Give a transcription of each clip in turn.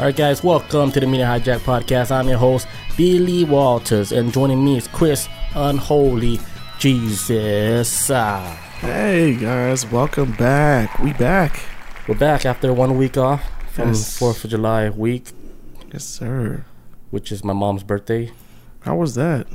All right, guys, welcome to the Media Hijack Podcast. I'm your host, Billy Walters, and joining me is Chris Unholy Jesus. Hey guys, welcome back. We back. we're back after one week off from Yes. 4th of July week, Yes, sir. which is my mom's birthday. How was that?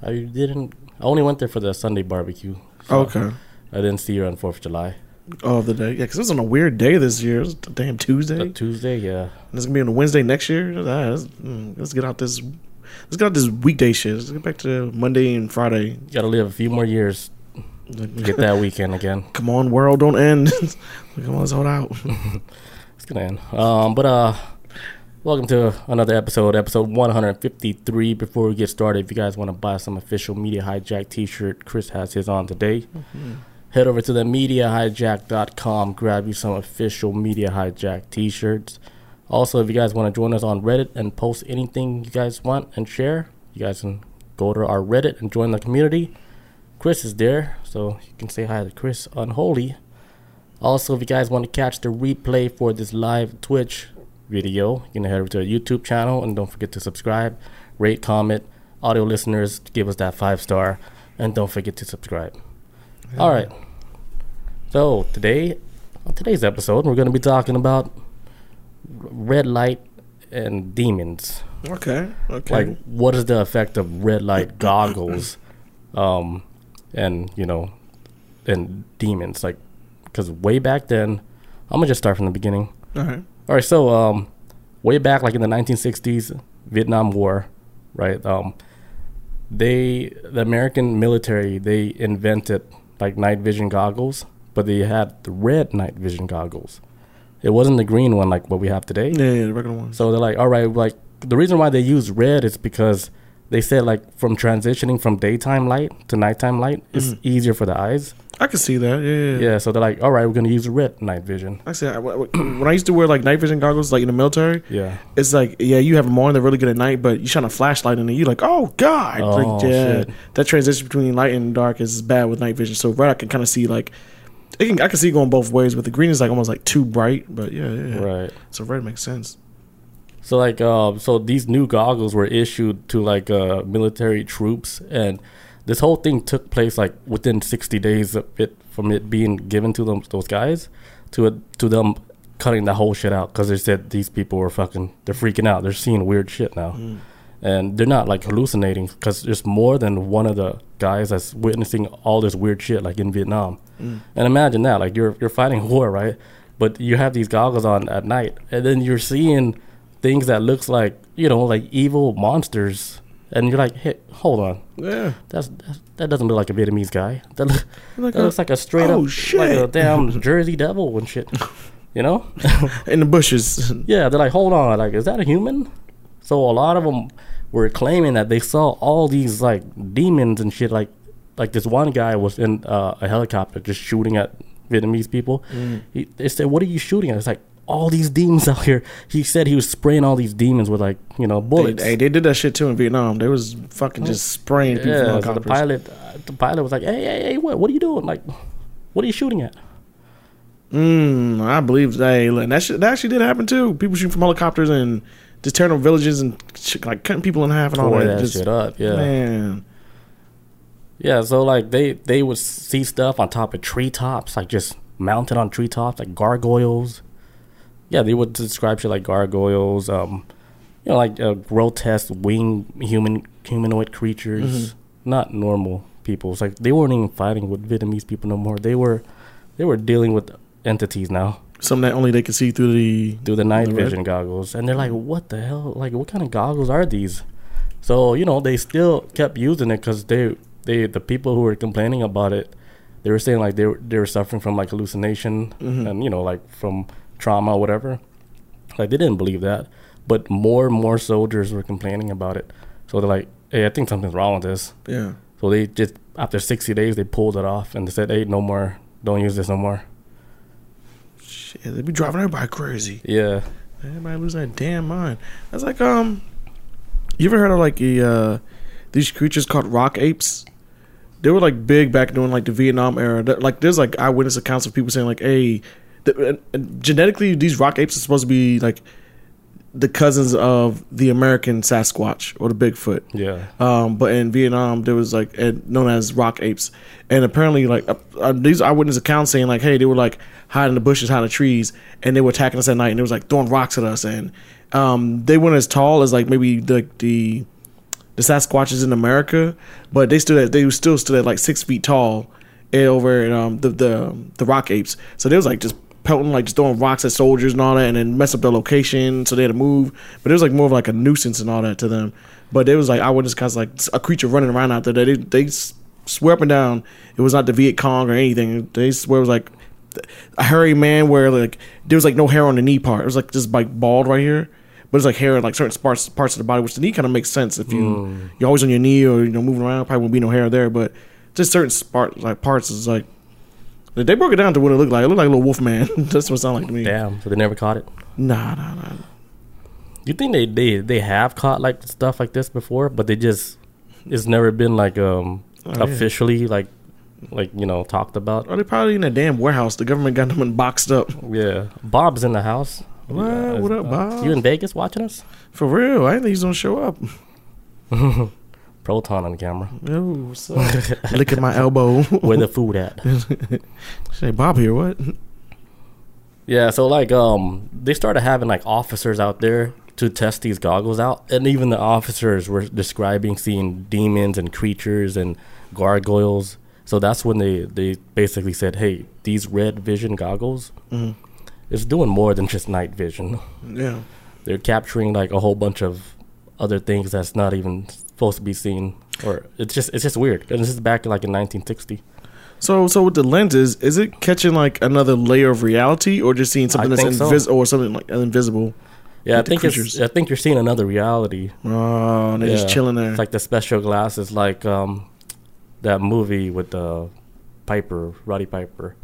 I didn't, I only went there for the Sunday barbecue. so Okay. I didn't see her on 4th of July. Oh, the day. Yeah, because it was on a weird day this year. It was a damn Tuesday. And Tuesday, yeah. it's gonna be on a Wednesday next year. Ah, let's, mm, let's get out this. Let's get out this weekday shit. Let's get back to Monday and Friday. Gotta live a few more years get that weekend again. Come on, world, don't end. Come on, let's hold out. It's gonna end. Um, but uh, welcome to another episode, episode 153. Before we get started, if you guys want to buy some official Media Hijack T-shirt, Chris has his on today. Head over to the MediaHijack.com, grab you some official Media Hijack T-shirts. Also, if you guys want to join us on Reddit and post anything you guys want and share, you guys can go to our Reddit and join the community. Chris is there, so you can say hi to Chris Unholy. Also, if you guys want to catch the replay for this live Twitch video, you can head over to our YouTube channel and don't forget to subscribe, rate, comment. Audio listeners, give us that five star, and don't forget to subscribe. All right. So today, on today's episode, we're going to be talking about red light and demons. Okay. Okay. Like, what is the effect of red light goggles, um, and you know, and demons? Like, because way back then, I'm gonna just start from the beginning. All right. All right, so um, way back, like in the 1960s, Vietnam War, right? Um, they, the American military, they invented like night vision goggles, but they had the red night vision goggles. It wasn't the green one like what we have today. Yeah, yeah, the regular ones. So they're like, all right, like the reason why they use red is because they said like from transitioning from daytime light to nighttime light, it's mm-hmm. easier for the eyes. I can see that. Yeah, yeah. Yeah, so they're like, all right, we're gonna use red night vision. I see. I- When I used to wear like night vision goggles, like in the military, Yeah. it's like yeah, you have them on, they're really good at night, but you shine a flashlight in it, you're like, oh god, Oh, like, yeah, shit. that transition between light and dark is bad with night vision. So red, I can kind of see like, it can, I can see going both ways, but the green is like almost like too bright. But yeah, yeah, yeah. Right. So red makes sense. So like, uh, so these new goggles were issued to like uh, military troops, and this whole thing took place like within 60 days of it from it being given to them those guys to it to them cutting the whole shit out because they said these people were fucking they're freaking out. They're seeing weird shit now. Mm. And they're not like hallucinating because there's more than one of the guys that's witnessing all this weird shit like in Vietnam. Mm. And imagine that like you're you're fighting war right? But you have these goggles on at night and then you're seeing things that looks like you know like evil monsters and you're like hey hold on Yeah, that's, that's that doesn't look like a Vietnamese guy. That, look, Like that a- looks like a straight oh, up like a damn Jersey devil and shit. You know? in the bushes. yeah, they're like, hold on, like, is that a human? So a lot of them were claiming that they saw all these like demons and shit. Like, like this one guy was in uh, a helicopter just shooting at Vietnamese people. He, they said, "What are you shooting at?" It's like all these demons out here. He said he was spraying all these demons with like you know bullets. hey, they did that shit too in Vietnam. They was fucking just spraying people from Yeah, so the pilot, uh, the pilot was like, "Hey, hey, hey, what, what are you doing? Like, what are you shooting at?" Mm, I believe hey, that shit, that actually did happen too. People shooting from helicopters and just tearing up villages and shit, like cutting people in half and all that. that Just, shit up. Yeah, Man, yeah. So like they they would see stuff on top of treetops, like just mounted on treetops, like gargoyles. Yeah, they would describe shit like gargoyles. Um, you know, like uh, grotesque winged human humanoid creatures, not normal people. It's like they weren't even fighting with Vietnamese people no more. They were they were dealing with entities now. something that only they could see through the. through the night The red- vision goggles and they're like what the hell like what kind of goggles are these so you know they still kept using it because they they the people who were complaining about it they were saying like they were, they were suffering from like hallucination and you know like from trauma or whatever like they didn't believe that but more and more soldiers were complaining about it so they're like hey i think something's wrong with this Yeah, so they just after 60 days they pulled it off and they said hey no more don't use this no more shit, they be driving everybody crazy. yeah Everybody lose their damn mind. That's like um, you ever heard of like the uh, these creatures called rock apes? They were like big back during like the Vietnam era. Like there's like eyewitness accounts of people saying like, hey, the, uh, uh, genetically these rock apes are supposed to be like the cousins of the American Sasquatch or the Bigfoot. Yeah. Um, but in Vietnam, there was like known as rock apes, and apparently, like uh, uh, these eyewitness accounts saying like, hey, they were like hiding in the bushes, hiding in the trees, and they were attacking us at night, and they was like throwing rocks at us, and um, they weren't as tall as like maybe the the the Sasquatches in America, but they stood at they still stood at like six feet tall eh, over um, the the the rock apes. So they was like just pelting like just throwing rocks at soldiers and all that, and then mess up their location, so they had to move. But it was like more of like a nuisance and all that to them. But it was like I witnessed guys like a creature running around out there. They they swear up and down it was not the Viet Cong or anything. They swear it was like a hairy man where like there was like no hair on the knee part. It was like just like bald right here. But it's like hair in like certain parts parts of the body, which the knee kind of makes sense if you you're always on your knee or you know moving around. Probably won't be no hair there, but just certain part like parts is like they broke it down to what it looked like. It looked like a little wolf man. That's what it sounded like to me. Damn. So they never caught it. Nah, nah, nah. You think they they they have caught like stuff like this before, but they just it's never been like um Oh, yeah. officially like like you know talked about. Or they probably in a damn warehouse. The government got them boxed up. Yeah. Bob's in the house. What? Yeah, What up, uh, Bob? You in Vegas watching us? For real, I didn't think he's gonna show up. Proton on camera. Yo, what's up? Look at my elbow. Where the food at? Say Bob here. What? Yeah, so like um they started having like officers out there to test these goggles out and even the officers were describing seeing demons and creatures and gargoyles. So that's when they they basically said, "Hey, these red vision goggles Mhm. is doing more than just night vision. Yeah. They're capturing like a whole bunch of other things that's not even supposed to be seen or it's just it's just weird. And this is back in like in 1960. So, so with the lenses, is it catching like another layer of reality, or just seeing something I that's think so. invisible, or something like invisible? Yeah, I think it's. I think you're seeing another reality. Oh, and they're just chilling there. It's like the special glasses, like um, that movie with the Piper, Roddy Piper.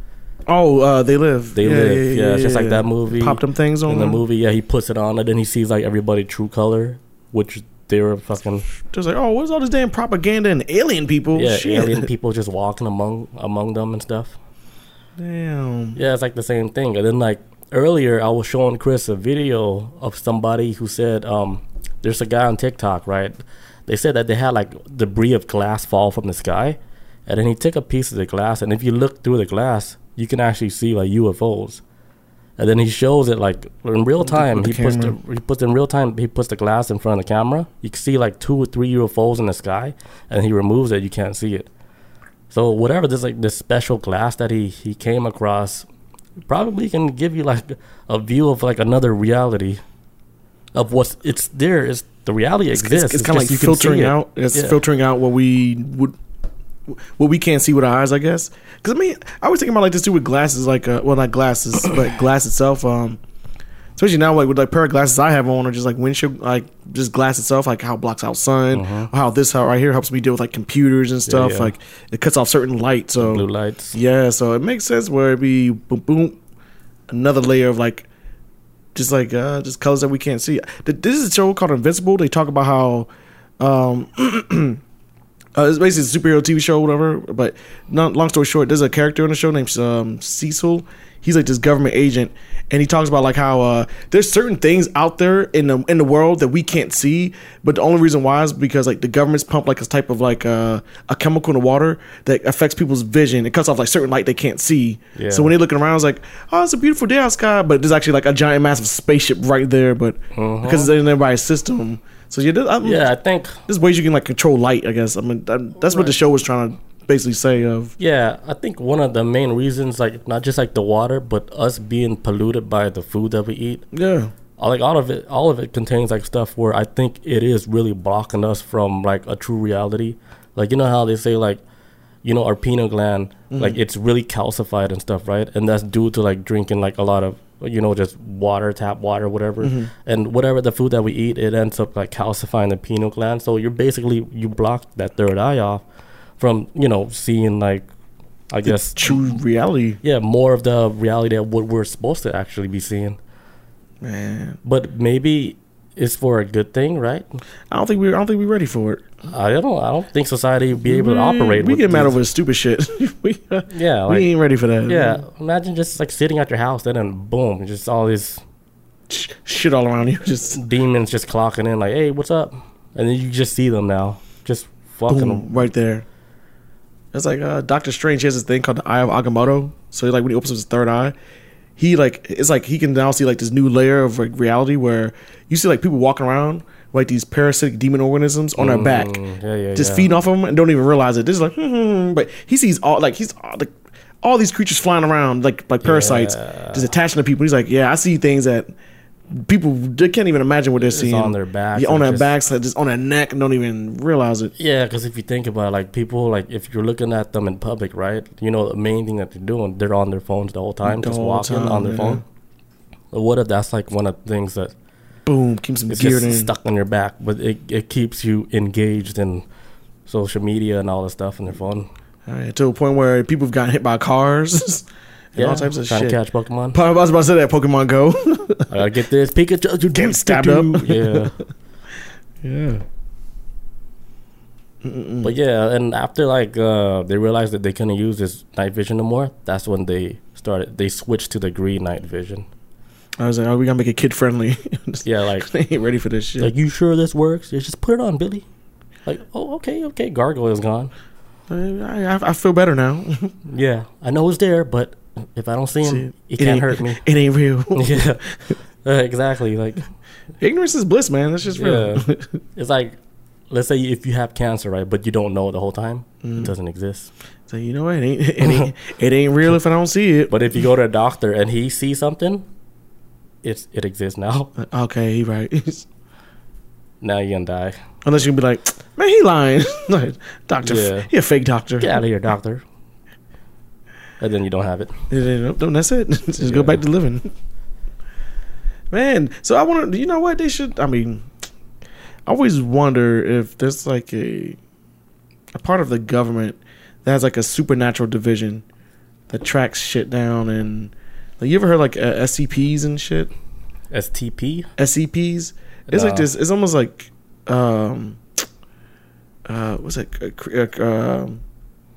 oh, uh, they live. They live. Yeah, it's just like that movie. Pop them things on In the movie, yeah, he puts it on, and then he sees like everybody true color, which they were fucking Just like, oh, what's all this damn propaganda and alien people? yeah, Shit. alien people just walking among among them and stuff. Damn. Yeah, it's like the same thing. And then like earlier, I was showing Chris a video of somebody who said, um, "There's a guy on TikTok, right? They said that they had like debris of glass fall from the sky, and then he took a piece of the glass, and if you look through the glass, you can actually see like UFOs." And then he shows it like in real time. with He puts the, he puts in real time. He puts the glass in front of the camera. You can see like two or three UFOs in the sky, and he removes it. You can't see it. So whatever this like this special glass that he he came across, probably can give you like a view of like another reality of what's it's there. Is the reality It's, exists? it's, kind of like filtering it. out. It's Yeah. filtering out what we would, what we can't see with our eyes. I guess. Because I mean, I was thinking about like this too with glasses. Like, uh, well, not glasses, but glass itself. Um, especially now, like with like pair of glasses I have on, or just like windshield, like just glass itself, like how it blocks out sun, or how this how right here helps me deal with like computers and stuff. Mm-hmm. yeah. Like it cuts off certain light. So Blue lights. yeah, so it makes sense where it be boom boom, another layer of like, just like uh, just colors that we can't see. This is a show called Invincible. They talk about how, um, uh, it's basically a superhero TV show, whatever. But not long story short, there's a character in the show named um, Cecil. He's like this government agent, and he talks about like how uh, there's certain things out there in the in the world that we can't see, but the only reason why is because like the government's pumped like this type of like uh, a chemical in the water that affects people's vision. It cuts off like certain light they can't see. Yeah. So when they're looking around, it's like, oh, it's a beautiful day outside, but there's actually like a giant, massive spaceship right there, but because it's in everybody's system. So yeah, this, Yeah, I think there's ways you can like control light. I guess I mean that, that's what the show was trying to basically say. Of Yeah, I think one of the main reasons, like not just like the water, but us being polluted by the food that we eat. yeah, Like all of it, all of it contains like stuff where I think it is really blocking us from like a true reality. Like you know how they say like, you know, our pineal gland, mm-hmm. like it's really calcified and stuff, right? And that's due to like drinking like a lot of you know just water, tap water, whatever, mm-hmm. and whatever the food that we eat, it ends up like calcifying the pineal gland. So you're basically you block that third eye off from you know seeing like, I guess true reality, yeah, more of the reality of what we're supposed to actually be seeing. man. But maybe it's for a good thing, right? I don't think we I don't think we're ready for it. I don't. I don't think society would be able to operate. We get mad over stupid shit. we Yeah, we ain't ready for that. yeah. Imagine just like sitting at your house, and then and boom, just all this sh- shit all around you. Just demons just clocking in like, hey, what's up? And then you just see them now, just fucking. boom, right there. It's like uh, Doctor Strange has this thing called the Eye of Agamotto. So like when he opens up his third eye, he like it's like he can now see like this new layer of like reality where you see like people walking around like these parasitic demon organisms on their back, Mm, yeah, yeah, just yeah. feeding off of them and don't even realize it. This is like, hmm, but he sees all like he's all, like all these creatures flying around like like parasites, just attaching to people. He's like, yeah, I see things that people they can't even imagine what they're seeing on their backs yeah, on their just- backs, like, just on their neck, and don't even realize it. Yeah, because if you think about it, like people, like if you're looking at them in public, right? You know, the main thing that they're doing, they're on their phones the whole time, The just whole walking time, on their yeah. phone. But what if that's like one of the things that Boom, keeps them it's geared in. stuck on your back, but it, it keeps you engaged in social media and all the stuff on their phone. All right, to a point where people have gotten hit by cars and Yeah, all types of trying shit. to catch Pokemon. I was about to say that Pokemon Go. I gotta get this Pikachu. You Getting stabbed up. Yeah. yeah. But yeah, and after like uh, they realized that they couldn't use this night vision no more, that's when they started. They switched to the green night vision. I was like, oh, we gotta make it kid friendly. Yeah, like they ain't ready for this shit. like you sure this works? Yeah, just put it on, Billy. Like oh okay okay, gargoyle is gone. I, I, I feel better now. Yeah, I know it's there, but if I don't see him, See, he can't hurt me. It ain't real. yeah, Uh, exactly. Like Ignorance is bliss, man. That's just real. Yeah. it's like let's say if you have cancer, right, but you don't know it the whole time, Mm. it doesn't exist. so you know what? It ain't, it ain't it ain't real if I don't see it. But if you go to a doctor and he sees something, it's it exists now. Okay, he right. Now you're gonna die. Unless you can be like, man, he lying. like, doctor, Yeah. he a fake doctor. Get out of here, doctor. And then you don't have it. No, that's it. Just Yeah. go back to living. Man, so I want to. You know what? They should. I mean, I always wonder if there's like a a part of the government that has like a supernatural division that tracks shit down and like you ever heard like uh, SCPs and shit. STP. SCPs. It's like this. It's almost like um, uh, what's it? Uh, uh, um,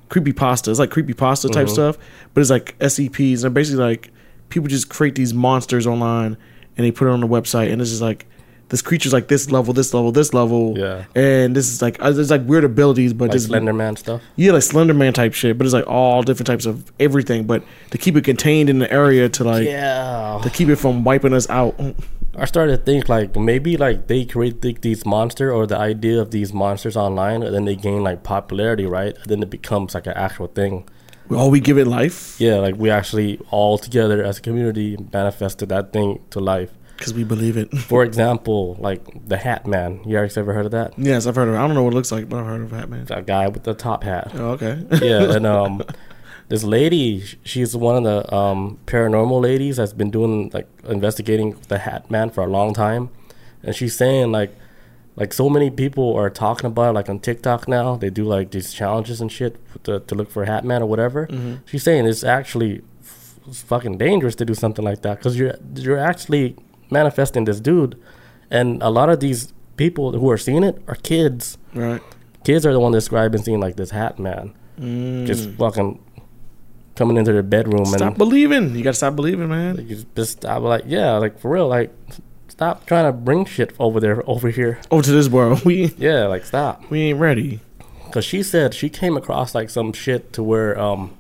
creepy pasta. It's like creepy pasta type Mhm. stuff, but it's like SCPs. And basically, like people just create these monsters online and they put it on the website, and it's just like this creature's like this level, this level, this level, Yeah. and this is like uh, there's like weird abilities, but Like just Slender Man stuff. yeah, like Slender Man type shit. But it's like all different types of everything, but to keep it contained in the area to like yeah. to keep it from wiping us out. I started to think like maybe like they create th- these monster or the idea of these monsters online, and then they gain like popularity, right? And then it becomes like an actual thing. All we give it life. Yeah, like we actually all together as a community manifested that thing to life. Because we believe it. For example, like the Hat Man. You guys ever heard of that? yes, I've heard of it. I don't know what it looks like, but I've heard of Hat Man. That guy with the top hat. Oh, okay. yeah, and um, this lady, she's one of the um paranormal ladies that's been doing like investigating the Hat Man for a long time, and she's saying like, like so many people are talking about it, like on TikTok now. They do like these challenges and shit to, to look for Hat Man or whatever. She's saying it's actually f- fucking dangerous to do something like that because you're you're actually manifesting this dude, and a lot of these people who are seeing it are kids. right. Kids are the one describing seeing like this Hat Man just fucking coming into their bedroom Stop and stop believing. You gotta stop believing, man. like, you just stop like yeah like for real like stop trying to bring shit over there over here Over to this world. We yeah like stop we ain't ready. because she said she came across like some shit to where um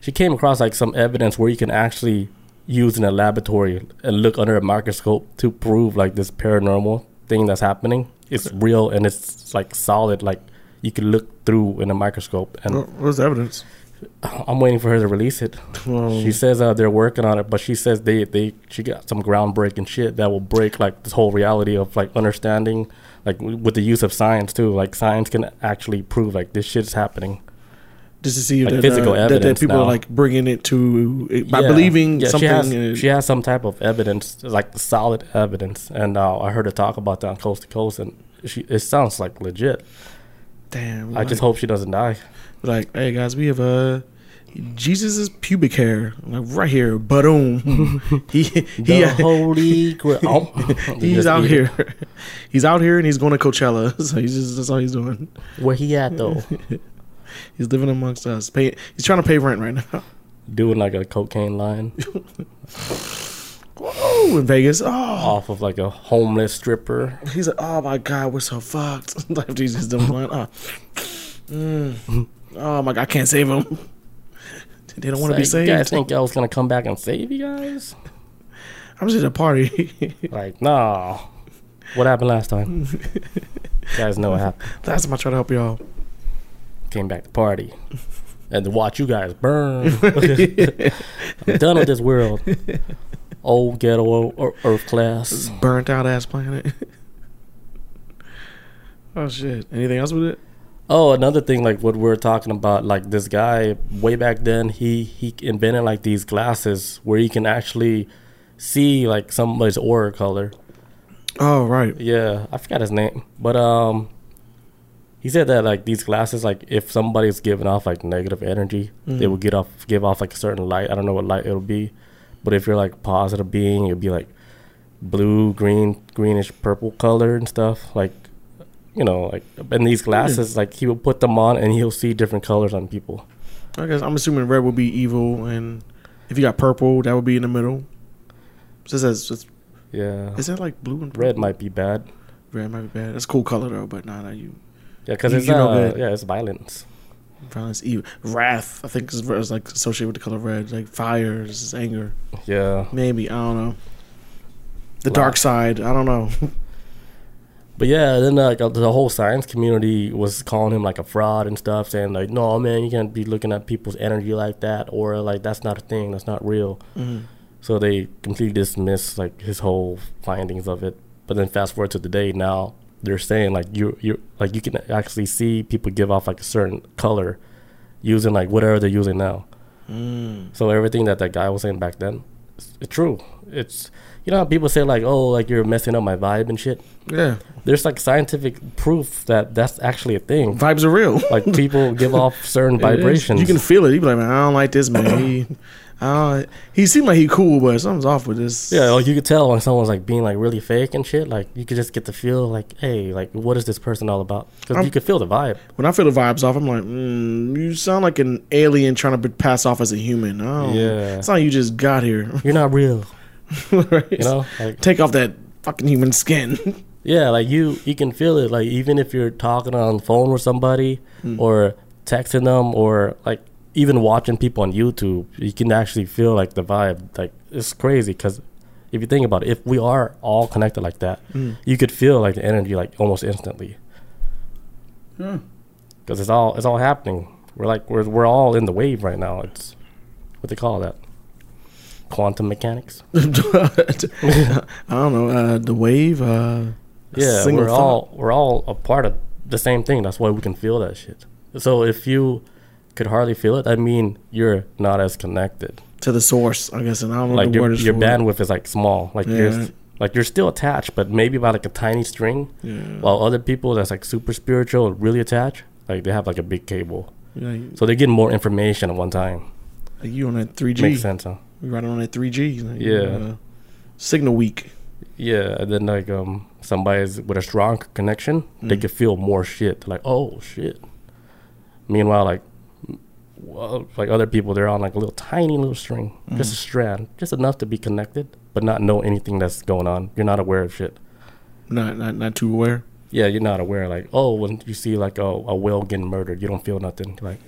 she came across like some evidence where you can actually use in a laboratory and look under a microscope to prove like this paranormal thing that's happening it's real and it's like solid like you can look through in a microscope and What- What's the evidence? I'm waiting for her to release it. Well, She says uh, they're working on it, but she says they they she got some groundbreaking shit that will break like this whole reality of like understanding, like w- with the use of science too. Like science can actually prove like this shit's happening. Just to see like that, physical uh, that, that people now. are like bringing it to by Yeah. believing yeah, something. She has, she has some type of evidence, like solid evidence, and uh, I heard her talk about that on Coast to Coast, and she it sounds like legit. damn. I just hope she doesn't die. like, hey guys, we have uh, Jesus' pubic hair like right here. Boom. he The he holy grail. Oh, he's out eat it. here. he's out here and he's going to Coachella. So he's just that's all he's doing. Where he at though? He's living amongst us. Pay, he's trying to pay rent right now. Doing like a cocaine line. Oh, in Vegas. Oh, off of like a homeless stripper. he's like, oh my god, we're so fucked. After he's just done line, oh. Mm. oh my god, I can't save him. They don't want to be saved. You guys think I was gonna come back and save you guys? I'm just at a party. Like, no. What happened last time? you guys know what happened. Last time I tried to help y'all. Came back to party. And to watch you guys burn. I'm done with this world. Old ghetto or earth class. Burnt out ass planet. oh shit. Anything else with it? Oh, another thing, like what we're talking about, like this guy way back then, he he invented like these glasses where you can actually see like somebody's aura color. Oh right. Yeah, I forgot his name, but um, he said that like these glasses, like if somebody's giving off like negative energy, they mm. will get off give off like a certain light. I don't know what light it'll be, but if you're like positive being, it'll be like blue, green, greenish, purple color and stuff. Like you know, like in these glasses, like he will put them on and he'll see different colors on people. I guess I'm assuming red would be evil, and if you got purple, that would be in the middle. So it says, it's- Yeah, is that like blue and red might be bad. Red might be bad. That's a cool color though, but nah, nah, you Yeah, because it's you know uh, yeah, it's violence. violence, evil, wrath. I think is, is like associated with the color red. Like fire is anger. Yeah, Maybe I don't know. The dark side. I don't know. But yeah, then like the whole science community was calling him like a fraud and stuff, saying like, "No, man, you can't be looking at people's energy like that, or like that's not a thing, that's not real." Mhm. So they completely dismissed like his whole findings of it. But then fast forward to today, now they're saying like you you like you can actually see people give off like a certain color using like whatever they're using now. Mm. So everything that that guy was saying back then, it's, it's true. It's you know how people say like, "Oh, like you're messing up my vibe and shit." Yeah, there's like scientific proof that that's actually a thing. vibes are real. Like people give off certain vibrations. You can feel it. You be like, man, I don't like this man. He, I don't, he seemed like he cool, but something's off with this. yeah, like you could tell when someone's like being like really fake and shit. Like you could just get the feel like, hey, like what is this person all about? Because you could feel the vibe. When I feel the vibes off, I'm like, mm, you sound like an alien trying to pass off as a human. Oh, Yeah. it's like you just got here. You're not real, right? you know. Like take off that fucking human skin. yeah, like you you can feel it. Like even if you're talking on the phone with somebody or texting them or like even watching people on YouTube, you can actually feel like the vibe. Like it's crazy because if you think about it, if we are all connected like that, you could feel like the energy like almost instantly. Because it's all it's all happening. We're like we're we're all in the wave right now. It's what they call that. Quantum mechanics. I don't know. Uh, the wave. Uh, Yeah, single we're thought. all we're all a part of the same thing. That's why we can feel that shit. So if you could hardly feel it, I mean you're not as connected. to the source, I guess. And I don't know Like the your your bandwidth is like small. Like Yeah. you're like you're still attached, but maybe by like a tiny string. Yeah. While other people that's like super spiritual and really attached, like they have like a big cable, Yeah, you- so they get more information at one time. like you on that 3G. Makes sense, huh? You riding on that 3G. like, Yeah. uh, signal weak. Yeah, and then like um somebody's with a strong connection, they Mm. could feel more shit. They're Like oh shit. Meanwhile, like well, like other people, they're on like a little tiny little string, just a Mm. strand, just enough to be connected, but not know anything that's going on. You're not aware of shit. Not not not too aware. Yeah, you're not aware. Like oh, when you see like a, a whale getting murdered, you don't feel nothing. Like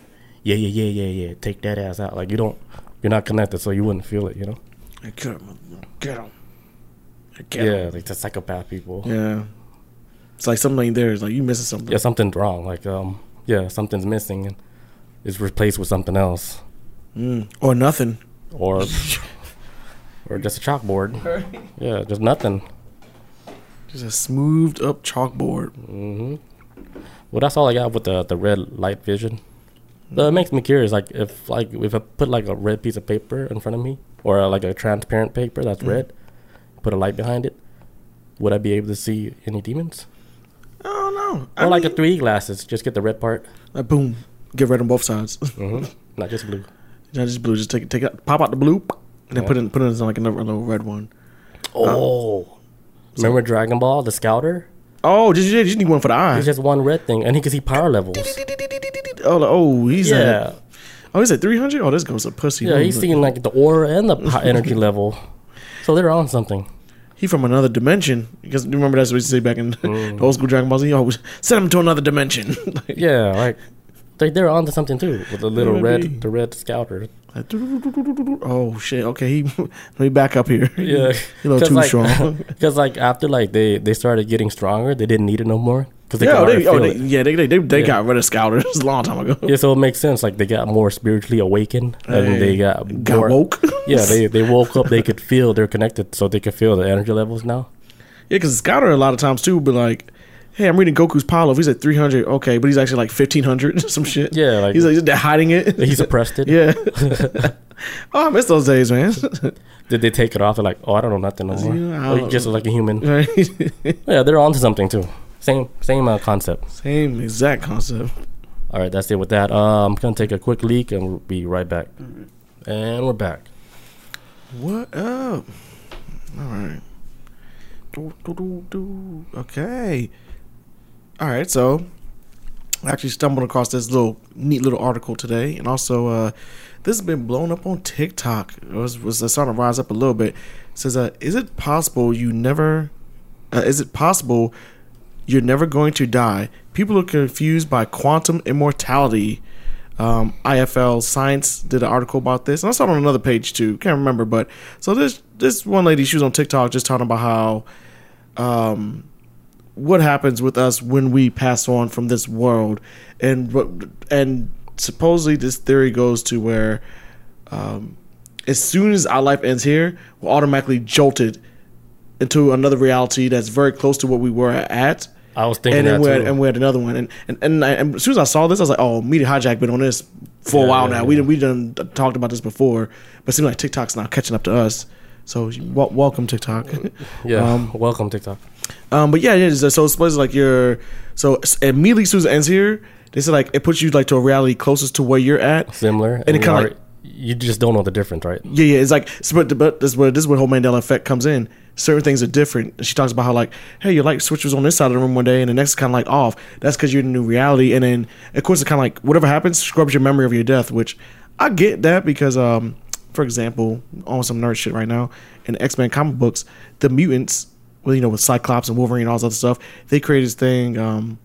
yeah, yeah, yeah, yeah, yeah, take that ass out. Like you don't, you're not connected, so you wouldn't feel it. You know? Get him. Get him. Yeah, like the psychopath people. Yeah. It's like something ain't there. It's like you missing something. yeah, something's wrong. Like, um, yeah, something's missing and is replaced with something else, Mm. Or nothing. or or just a chalkboard. Yeah, just nothing. Just a smoothed up chalkboard. hmm Well, that's all I got with the the red light vision. But it makes me curious. Like, if like if I put like a red piece of paper in front of me, or uh, like a transparent paper that's red, put a light behind it, would I be able to see any demons? I don't know. Or I like a 3D glasses, just get the red part, like boom. Get red on both sides. hmm not just blue. Not just blue. Just take it, take it, pop out the blue, and then Yeah. put it, put it in like another a little red one. Oh, remember Dragon Ball, the Scouter? Oh, just you just need one for the eye. It's just one red thing, and he can see power levels. Oh, oh, he's Yeah, at, oh, he's at three hundred. Oh, this goes a pussy. yeah, he's seeing like the aura and the energy level. So they're on something. he from another dimension. Because you remember that's what we say back in the old school Dragon Ball Z. Oh, send him to another dimension. Like, Yeah, like they they're onto something too with the little red the red scouter. oh shit. Okay, he let me back up here. Yeah, He a little too like, strong. Because like after like they they started getting stronger, they didn't need it no more. Because they yeah, they, oh, they, yeah, they they they, they Yeah. got rid of scouters a long time ago. Yeah, so it makes sense. Like they got more spiritually awakened, and Hey, they got got more, woke. Yeah, they they woke up. They could feel they're connected, so they could feel the energy levels now. Yeah, because Scouter a lot of times too, but like, hey, I'm reading Goku's Pile. He's at 300, okay, but he's actually like 1500, some shit. Yeah, like he's like hiding it. he suppressed it. yeah. oh, I miss those days, man. Did they take it off? They're like, oh, I don't know nothing no more. Yeah, Oh, you're just like a human. Right? Yeah, they're onto something too. Same same uh, concept. Same exact concept. All right, that's it with that. Uh, I'm gonna take a quick leak and we'll be right back. And we're back. What up? All right. Do, do, do, do. Okay. All right. So, I actually stumbled across this little neat little article today, and also uh, this has been blown up on TikTok. It was was starting to rise up a little bit. It says, uh, "Is it possible you never? Uh, is it possible you're never going to die? People are confused by quantum immortality." Um, IFL Science did an article about this, and I saw it on another page too. Can't remember, but so this this one lady, she was on TikTok just talking about how um, what happens with us when we pass on from this world, and and supposedly this theory goes to where um, as soon as our life ends here, we're automatically jolted into another reality that's very close to what we were at I was thinking and then that we had, too. and we had another one, and and and, I, and as soon as I saw this, I was like, "Oh, Media Hijack been on this for a while yeah, now. We yeah. done we done talked about this before, but it seems like TikTok's now catching up to us. So w- welcome TikTok. yeah, um, welcome TikTok. um, but yeah, yeah. So so it's like you're so immediately as soon as it ends here, they said like it puts you like to a reality closest to where you're at. Similar, and it you kinda like- you just don't know the difference, right? Yeah, yeah. It's like, but, but this is where this is where whole Mandela effect comes in. Certain things are different. She talks about how like, hey, your light switch was on this side of the room one day, and the next is kind of like off. That's because you're in a new reality, and then of course it kind of like whatever happens scrubs your memory of your death. Which I get that because, um, for example, on some nerd shit right now in X Men comic books, the mutants, well, you know, with Cyclops and Wolverine and all this other stuff, they created this thing. Um,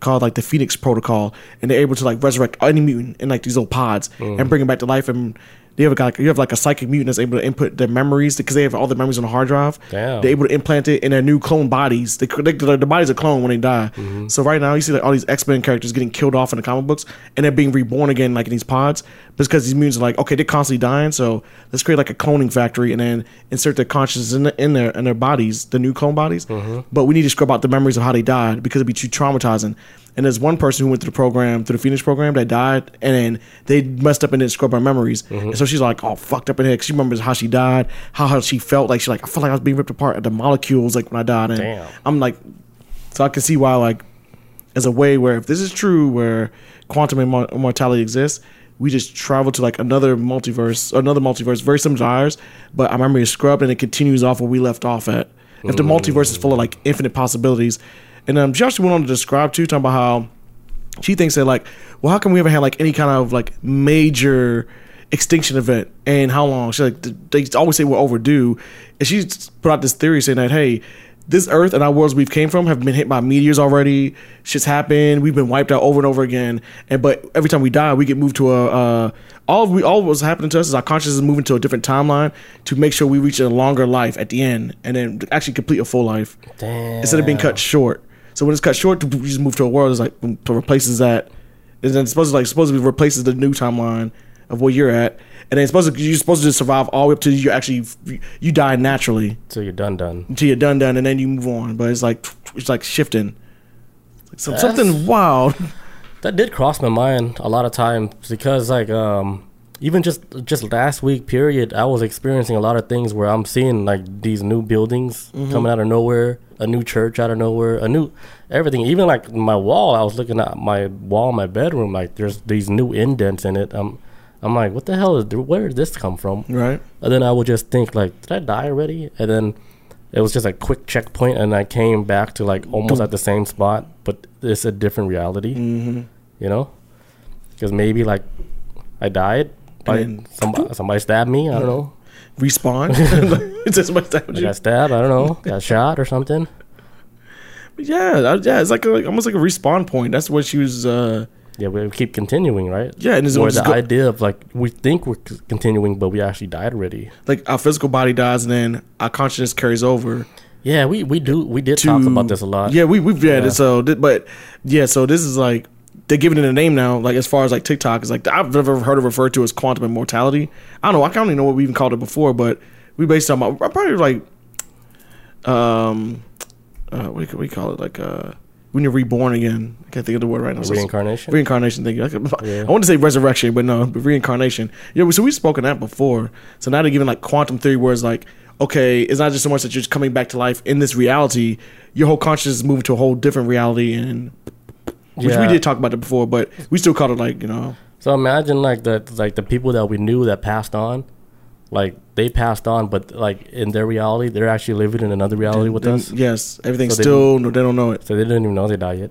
called like the Phoenix Protocol, and they're able to like resurrect any mutant in like these little pods and bring them back to life. And they have like you have like a psychic mutant that's able to input their memories because they have all the memories on the hard drive. Damn. They're able to implant it in their new clone bodies. They, they, the bodies are cloned when they die. Mm-hmm. So right now you see like all these X Men characters getting killed off in the comic books, and they're being reborn again like in these pods. Because these mutants are like okay, they're constantly dying, so let's create like a cloning factory and then insert their consciousness in, the, in their in their bodies, the new clone bodies. Mm-hmm. But we need to scrub out the memories of how they died because it'd be too traumatizing. And there's one person who went through the program, through the Phoenix program, that died, and then they messed up and didn't scrub her memories. And mm-hmm. so she's like, all fucked up in. 'cause She remembers how she died, how, she felt. Like she's like, I felt like I was being ripped apart at the molecules, like when I died. And Damn. I'm like, so I can see why, like, as a way where if this is true, where quantum immor- immortality exists, we just travel to like another multiverse, another multiverse, very similar to ours, but our memory is scrubbed and it continues off where we left off at. If the mm. multiverse is full of like infinite possibilities, and um, she actually went on to describe too, talking about how she thinks that like, well, how come we haven't had like any kind of like major extinction event and how long? She like they always say we're overdue, and she put out this theory saying that hey, this Earth and our worlds we've came from have been hit by meteors already. Shit's happened. We've been wiped out over and over again. And but every time we die, we get moved to a uh, all we all what's happening to us is our consciousness is moving to a different timeline to make sure we reach a longer life at the end and then actually complete a full life Damn. instead of being cut short. So when it's cut short, we just move to a world that's like to replaces that, and then it's supposed to like supposedly replaces the new timeline of where you're at, and then it's supposed to you're supposed to just survive all the way up to you actually you die naturally So you're done, done. until you're done done, and then you move on. But it's like it's like shifting, so, something wild. That did cross my mind a lot of times because like um even just just last week period I was experiencing a lot of things where I'm seeing like these new buildings coming out of nowhere, a new church out of nowhere, a new everything. Even like my wall, I was looking at my wall in my bedroom like there's these new indents in it. I'm I'm like, what the hell is where did this come from? Right. And then I would just think like, did I die already? And then it was just a quick checkpoint, and I came back to like almost at the same spot, but it's a different reality. Mm-hmm. You know, because maybe like I died, And- somebody, somebody stabbed me. I don't know. respawn. it's just much I got stabbed. I don't know. Got shot or something. Yeah, I- yeah, it's like, a, like almost like a respawn point. That's what she was. uh Yeah, we keep continuing, right? Yeah, and it's Or just the go- idea of like we think we're c- continuing, but we actually died already. like our physical body dies, and then our consciousness carries over. Yeah, we we do we did talk about this a lot. Yeah, we we've Yeah. it. So, thi- but yeah, so this is like they're giving it a name now. Like as far as like TikTok is like I've never heard it referred to as quantum immortality. I don't know. I don't even know what we even called it before, but we based on about probably like um uh what do you- what do you call it like uh when you're reborn again. I can't think of the word right now. Reincarnation. Reincarnation. Thank you. I, could- Yeah. I want to say resurrection, but no, but reincarnation. Yeah, so we've spoken that before. So now they're giving like quantum theory, where it's like, okay, it's not just so much that you're just coming back to life in this reality. Your whole consciousness is moving to a whole different reality, and which we did talk about it before, but we still call it like you know, So imagine like the like the people that we knew that passed on, like they passed on, but like in their reality, they're actually living in another reality with then- us. Yes, everything's So they still no, they don't know it. So they didn't even know they died yet.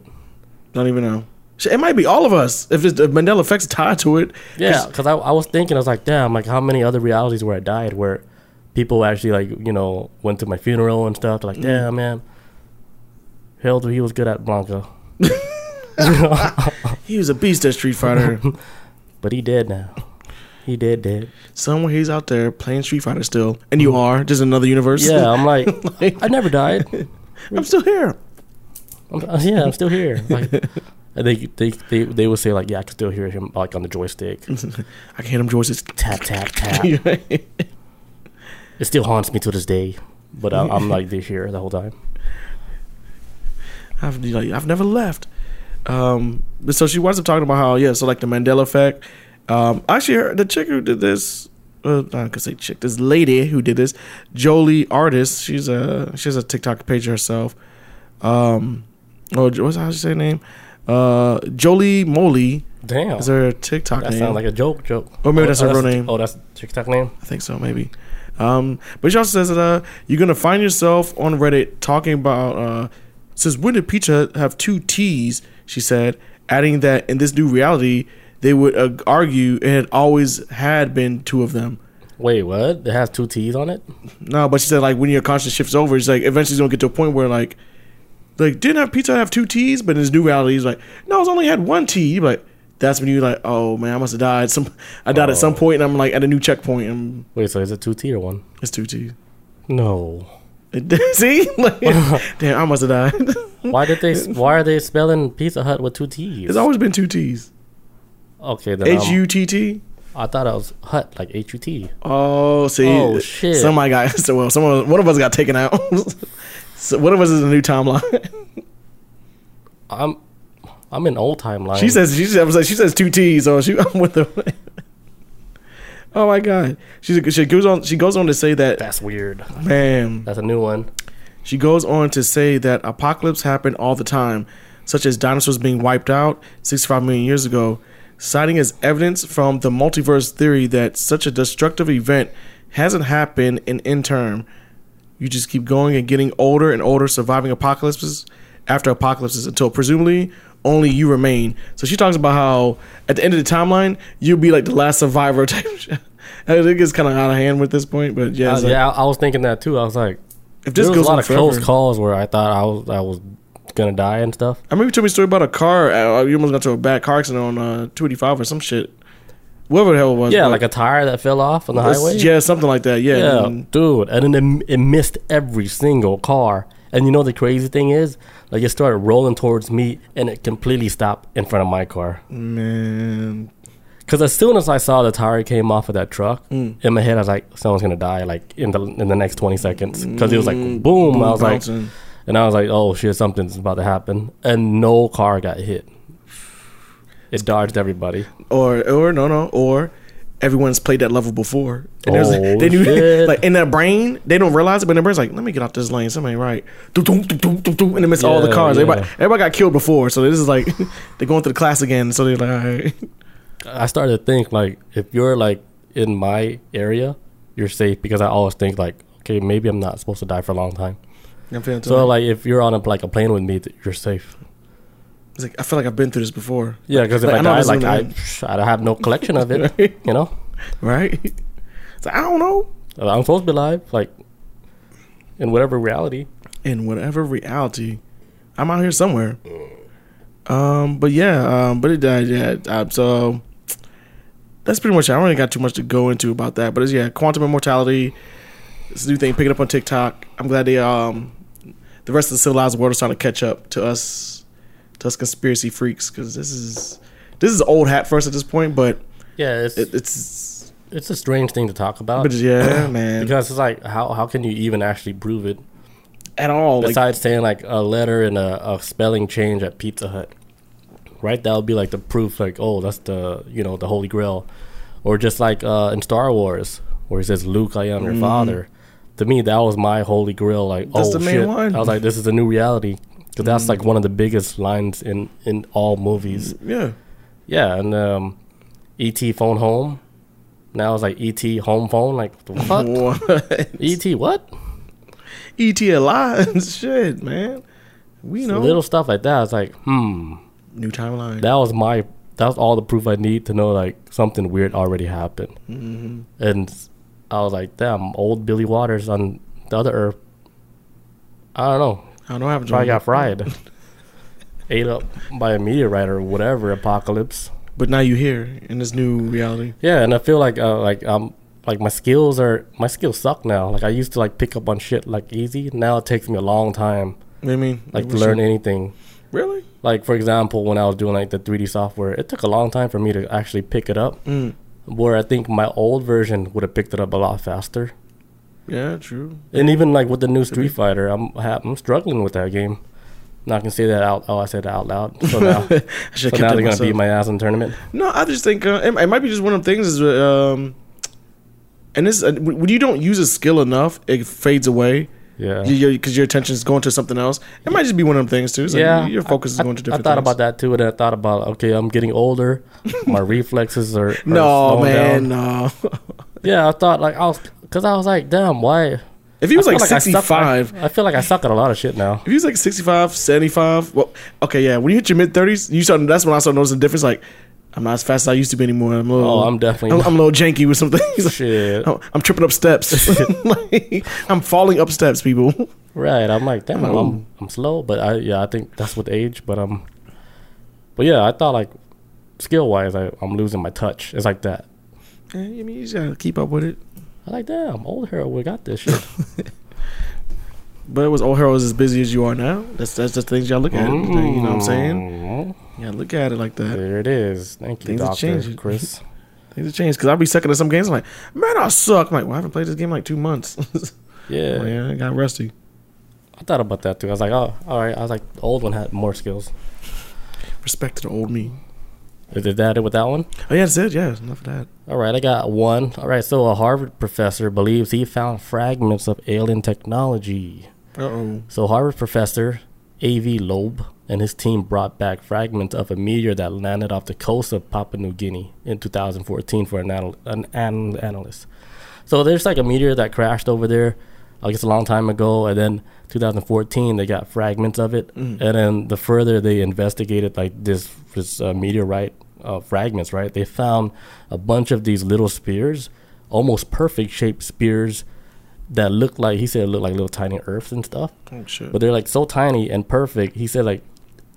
Don't even know. It might be all of us if it's the Mandela effect's tied to it. Yeah, because I, I was thinking, I was like, damn, like how many other realities where I died where people actually like you know went to my funeral and stuff. Like, mm-hmm. damn man, hell, he was good at Blanka, He was a beast at Street Fighter. but he dead now. He dead, dead. Somewhere he's out there playing Street Fighter still, and you are just another universe. Yeah, I'm like, I never died. I'm still here. I'm, uh, yeah, I'm still here. Like, and they, they they they would say like, yeah, I can still hear him like on the joystick, I can hear him George's. tap tap tap. It still haunts me to this day. But I, I'm like this here the whole time. I've like, I've never left. Um, so she winds up talking about how yeah, so like the Mandela effect. Um, actually, her, the chick who did this, uh, I could say chick, this lady who did this, Jolie Artist. She's a she has a TikTok page herself. Um, oh, what's how she say her name? Uh, Jolie Moly Damn, is her TikTok that name. sounds like a joke. Joke. Or maybe Oh, that's oh, her real name. Oh, that's TikTok name. I think so, maybe. Um, but she also says that uh, you're gonna find yourself on Reddit talking about uh, says when did pizza have two T's? She said, adding that in this new reality they would uh, argue it had always had been two of them. Wait, what? It has two T's on it. No, but she said like when your conscience shifts over, it's like eventually it's gonna get to a point where like like didn't have pizza have two T's, but in this new reality he's like no, it's only had one T. Like that's when you like oh man, I must have died. Some I died at some Oh. point, and I'm like at a new checkpoint, and Wait, so is it two T or one? it's two T's. No. See, like, damn, I must have died. Why did they? Why are they spelling Pizza Hut with two T's? it's always been two T's. okay, then H U T T. I thought it was Hut like H U T. Oh, see, Oh, shit. Somebody got so well. Someone, one of us got taken out. so one of us is a new timeline. I'm I'm in old timeline. she says she says she says two T's. So she I'm with the. Oh my god, she's she goes on. She goes on to say that that's weird. man. That's a new one. She goes on to say that apocalypse happen all the time, such as dinosaurs being wiped out 65 million years ago, citing as evidence from the multiverse theory that such a destructive event hasn't happened in in term. You just keep going and getting older and older, surviving apocalypses after apocalypses until presumably only you remain. So she talks about how at the end of the timeline, you'll be like the last survivor type shit. gets kind of out of hand with this point, but yeah, Uh, like, yeah, I, I was thinking that too. I was like, if there this was goes a lot of close calls where I thought I was I was gonna die and stuff. I remember you told me a story about a car. Uh, you almost got to a bad car accident on uh, 285 or some shit. Whatever the hell it was. Yeah, but like a tire that fell off on the highway. Yeah, something like that. Yeah. Yeah, and- dude, and then it, it missed every single car. And you know the crazy thing is, like it started rolling towards me, and it completely stopped in front of my car. man. Because as soon as I saw the tire came off of that truck, Mm. in my head I was like, someone's gonna die like in the in the next twenty seconds. Because it was like boom, I was like, and I was like, oh shit, something's about to happen, and no car got hit. It dodged everybody. or or no no or everyone's played that level before. And Oh, they knew like in their brain they don't realize it, but their brain's like, let me get out this lane. Ain't right. Doo, doo, doo, doo, doo, doo, And it missed all the cars. yeah. Everybody everybody got killed before, so this is like they're going through the class again. So they're like, all right. I started to think like if you're like in my area, you're safe because I always think like, okay, maybe I'm not supposed to die for a long time. I'm feeling So like if you're on a, like a plane with me, you're safe. it's like I feel like I've been through this before. Yeah, because if Like, I I, die, like I, I have no collection of it. You know, Right? It's like, I don't know. I'm supposed to be alive, like in whatever reality. in whatever reality. I'm out here somewhere. Um, but yeah, um, but it died. Yeah, so that's pretty much. it. I don't really got too much to go into about that. But it's yeah, quantum immortality. This new thing, pick it up on TikTok. I'm glad they um, the rest of the civilized world is trying to catch up to us, to us conspiracy freaks, because this is this is old hat for us at this point. But Yeah, it's it, it's it's a strange thing to talk about. but yeah, man, because it's like how how can you even actually prove it at all. Like, besides saying like a letter and a, a spelling change at Pizza Hut, right? That would be like the proof, like oh, that's the you know the Holy Grail, or just like uh, in Star Wars where he says Luke, I am your father. To me, that was my Holy Grail. Like That's oh the main shit, one. I was like, this is a new reality because that's like one of the biggest lines in in all movies. yeah, Yeah, and um, ET phone home. Now it's like ET home phone. Like what the fuck? what? ET what? ET alive, shit, man. We know Little stuff like that. It's like hmm. New timeline. that was my that was all the proof I need to know like something weird already happened. Mm-hmm. And I was like, damn, old Billy Waters on the other Earth. I don't know. I don't know what happened. Probably got fried, ate up by a meteorite or whatever apocalypse. But now you here in this new reality. Yeah, and I feel like uh, like um like my skills are my skills suck now. Like I used to like pick up on shit like easy. Now it takes me a long time You know what I mean? like to learn anything. Really? Like for example, when I was doing like the 3D software, it took a long time for me to actually pick it up. Mm. Where I think my old version would have picked it up a lot faster. Yeah, true. And even like with the new Street Fighter, I'm ha- I'm struggling with that game. Not gonna say that out. Oh, I said that out loud. So now, so now they're it gonna beat my ass in tournament. No, I just think uh, it, it might be just one of the things. Is um, and this uh, when you don't use a skill enough, it fades away. Yeah. because your attention is going to something else. It might just be one of them things too. So yeah, your focus is I, going to I thought things. about that too, and I thought about okay, I'm getting older. My reflexes are, are No, man, down. no. Yeah, I thought like I was because I was like, damn, why? if he was I like feel I suck- 65, I, I feel like I suck at a lot of shit now. if he was like 65, 75, well, okay, yeah. When you hit your mid 30s, you start. That's when I started noticing the difference. Like, I'm not as fast as I used to be anymore. I'm a little. Oh, I'm definitely I'm, I'm a little janky with some things. shit. I'm, I'm tripping up steps. like, I'm falling up steps, people. Right. I'm like, damn, Oh. I'm I'm slow, but I yeah, I think that's with age. But um, but yeah, I thought like skill wise, I, I'm losing my touch. It's like that. Yeah, I mean, you just gotta keep up with it. I like, that. I'm old hero, we got this shit. But it was old heroes as busy as you are now. That's that's just things y'all look at. You know what I'm saying? Mm, Yeah, look at it like that. There it is. Thank you, Things Doctor changing. Chris. Things have changed because I'll be sucking at some games. I'm like, man, I suck. I'm like, well, I haven't played this game in like two months. Yeah, yeah, I got rusty. I thought about that too. I was like, oh, all right. I was like, the old one had more skills. Respect to the old me. Is is that it with that one? Oh yeah, that's it. Yeah, enough of that. All right, I got one. All right, so a Harvard professor believes he found fragments of alien technology. Uh oh. So Harvard professor Avi Loeb and his team brought back fragments of a meteor that landed off the coast of Papua New Guinea in 2014 for an, anal- an, an analyst. So there's like a meteor that crashed over there, I guess a long time ago, and then 2014 they got fragments of it, Mm. and then the further they investigated like this this uh, meteorite uh, fragments, right? They found a bunch of these little spears, almost perfect shaped spears that looked like he said it looked like little tiny earths and stuff Oh shit. but they're like so tiny and perfect. He said like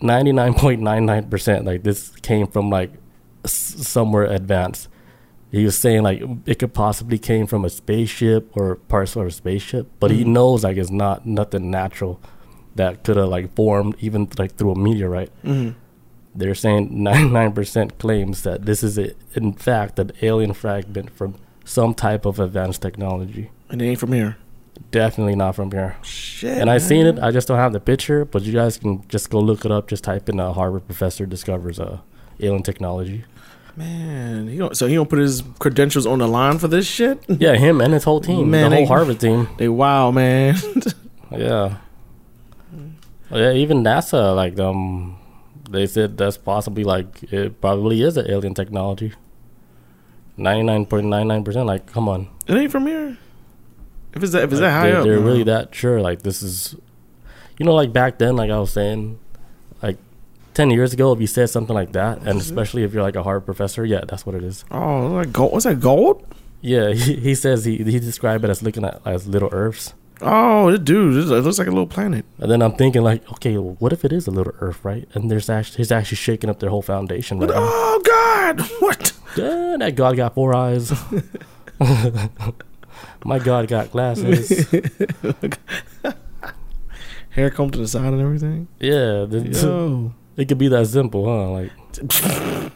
ninety nine point nine nine percent like this came from like s- somewhere advanced. He was saying like it could possibly came from a spaceship or parts of a spaceship, but he Mhm. knows like it's not nothing natural that could have like formed even like through a meteorite. hmm They're saying ninety nine percent claims that this is a, in fact an alien fragment from some type of advanced technology. And it ain't from here. Definitely not from here. Shit. And I've seen it. I just don't have the picture, but you guys can just go look it up. Just type in a Harvard professor discovers uh, alien technology. Man, he don't, so he don't put his credentials on the line for this shit. Yeah, him and his whole team, Man, the whole they- Harvard team. They wow, man. Yeah, yeah. Even NASA, like um, they said that's possibly like it probably is an alien technology. Ninety nine point nine nine percent. Like, come on. it ain't from here. If it's that, if it's that high they're, up, they're no. really that sure. Like this is, you know, like back then, like I was saying, like ten years ago, if you said something like that, and mm-hmm. especially if you're like a Harvard professor, yeah, that's what it is. Oh, like gold. What's that gold? Yeah, he, he says he he described it as looking at as little Earths. Oh, this dude, it looks like a little planet. And then I'm thinking like, okay, well, what if it is a little Earth, right? And there's actually he's actually shaking up their whole foundation right now. Oh God, what? Yeah, that God got four eyes. My God got glasses. Hair comb to the side and everything. Yeah, the, it could be that simple, huh? Like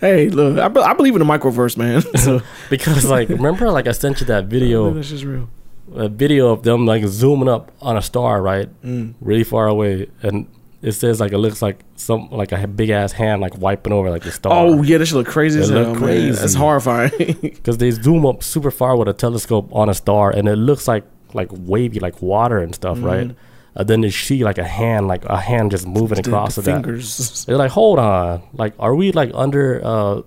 Hey, look, I, be- I believe in the microverse, man. So because like remember like I sent you that video, that's just real. a video of them like zooming up on a star, right, Mm. really far away, and it says like it looks like some like a big ass hand like wiping over like the star. Oh yeah, this should look crazy It as look man. crazy. That's horrifying. because they zoom up super far with a telescope on a star, and it looks like like wavy, like water and stuff, right? Mhm. And then they see like a hand, like a hand just moving The- across the of that. fingers, They're like, hold on, like, are we like under, uh,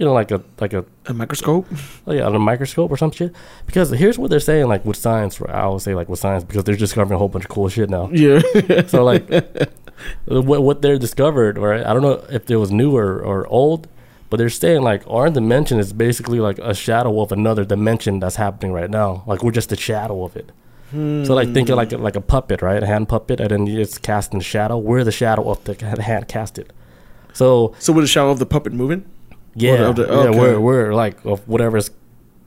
you know, like a like a a microscope. oh yeah, under a microscope or some shit? Because here's what they're saying, like with science. I always say like with science because they're discovering a whole bunch of cool shit now. Yeah, So like, what what they're discovered, right? I don't know if it was new or, or old, but they're saying like our dimension is basically like a shadow of another dimension that's happening right now. Like we're just a shadow of it. So like thinking like a, like a puppet, right? A hand puppet, and then it's casting a shadow. We're the shadow of the hand casted. So So with the shadow of the puppet moving? Yeah, the- yeah, okay. we're we're like of whatever's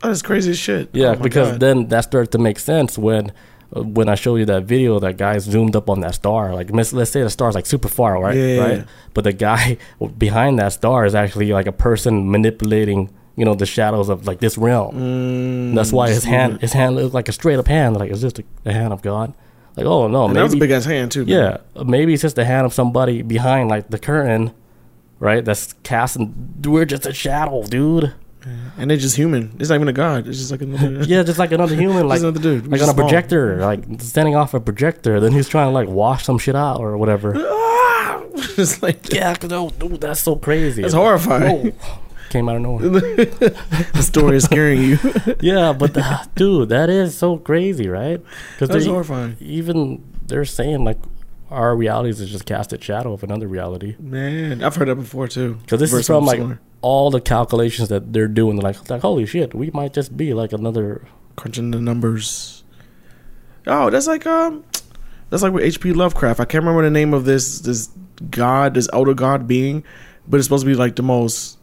Oh, that's crazy as shit. yeah, Oh, because God. then that starts to make sense when uh, when I show you that video that guy zoomed up on that star. Like let's, say the star's like super far, right? Yeah, right. yeah. But the guy behind that star is actually like a person manipulating, you know, the shadows of like this realm. Mm, That's why his hand his hand looks like a straight up hand. Like is this the, the hand of God? Like oh no, And that was a big ass hand too. man. yeah, maybe it's just the hand of somebody behind like the curtain, right? That's casting. We're just a shadow, dude. and they're just human. It's not even a god. It's just like another. Yeah, just like another human, like another dude. like on a projector, like standing off a projector. Then he's trying to like wash some shit out or whatever. Ah! it's like yeah, cause oh, dude, that's so crazy. that's horrifying. Whoa. Came out of nowhere. the story is scaring you. yeah, but uh, dude, that is so crazy, right? Because That's horrifying, even they're saying like our realities is just casted shadow of another reality. man. I've heard that before too. Because this is from like similar. all the calculations that they're doing. They're like, like holy shit, we might just be like another. crunching the numbers. Oh, that's like um, that's like with H.P. Lovecraft. I can't remember the name of this this god, this elder god being, but it's supposed to be like the most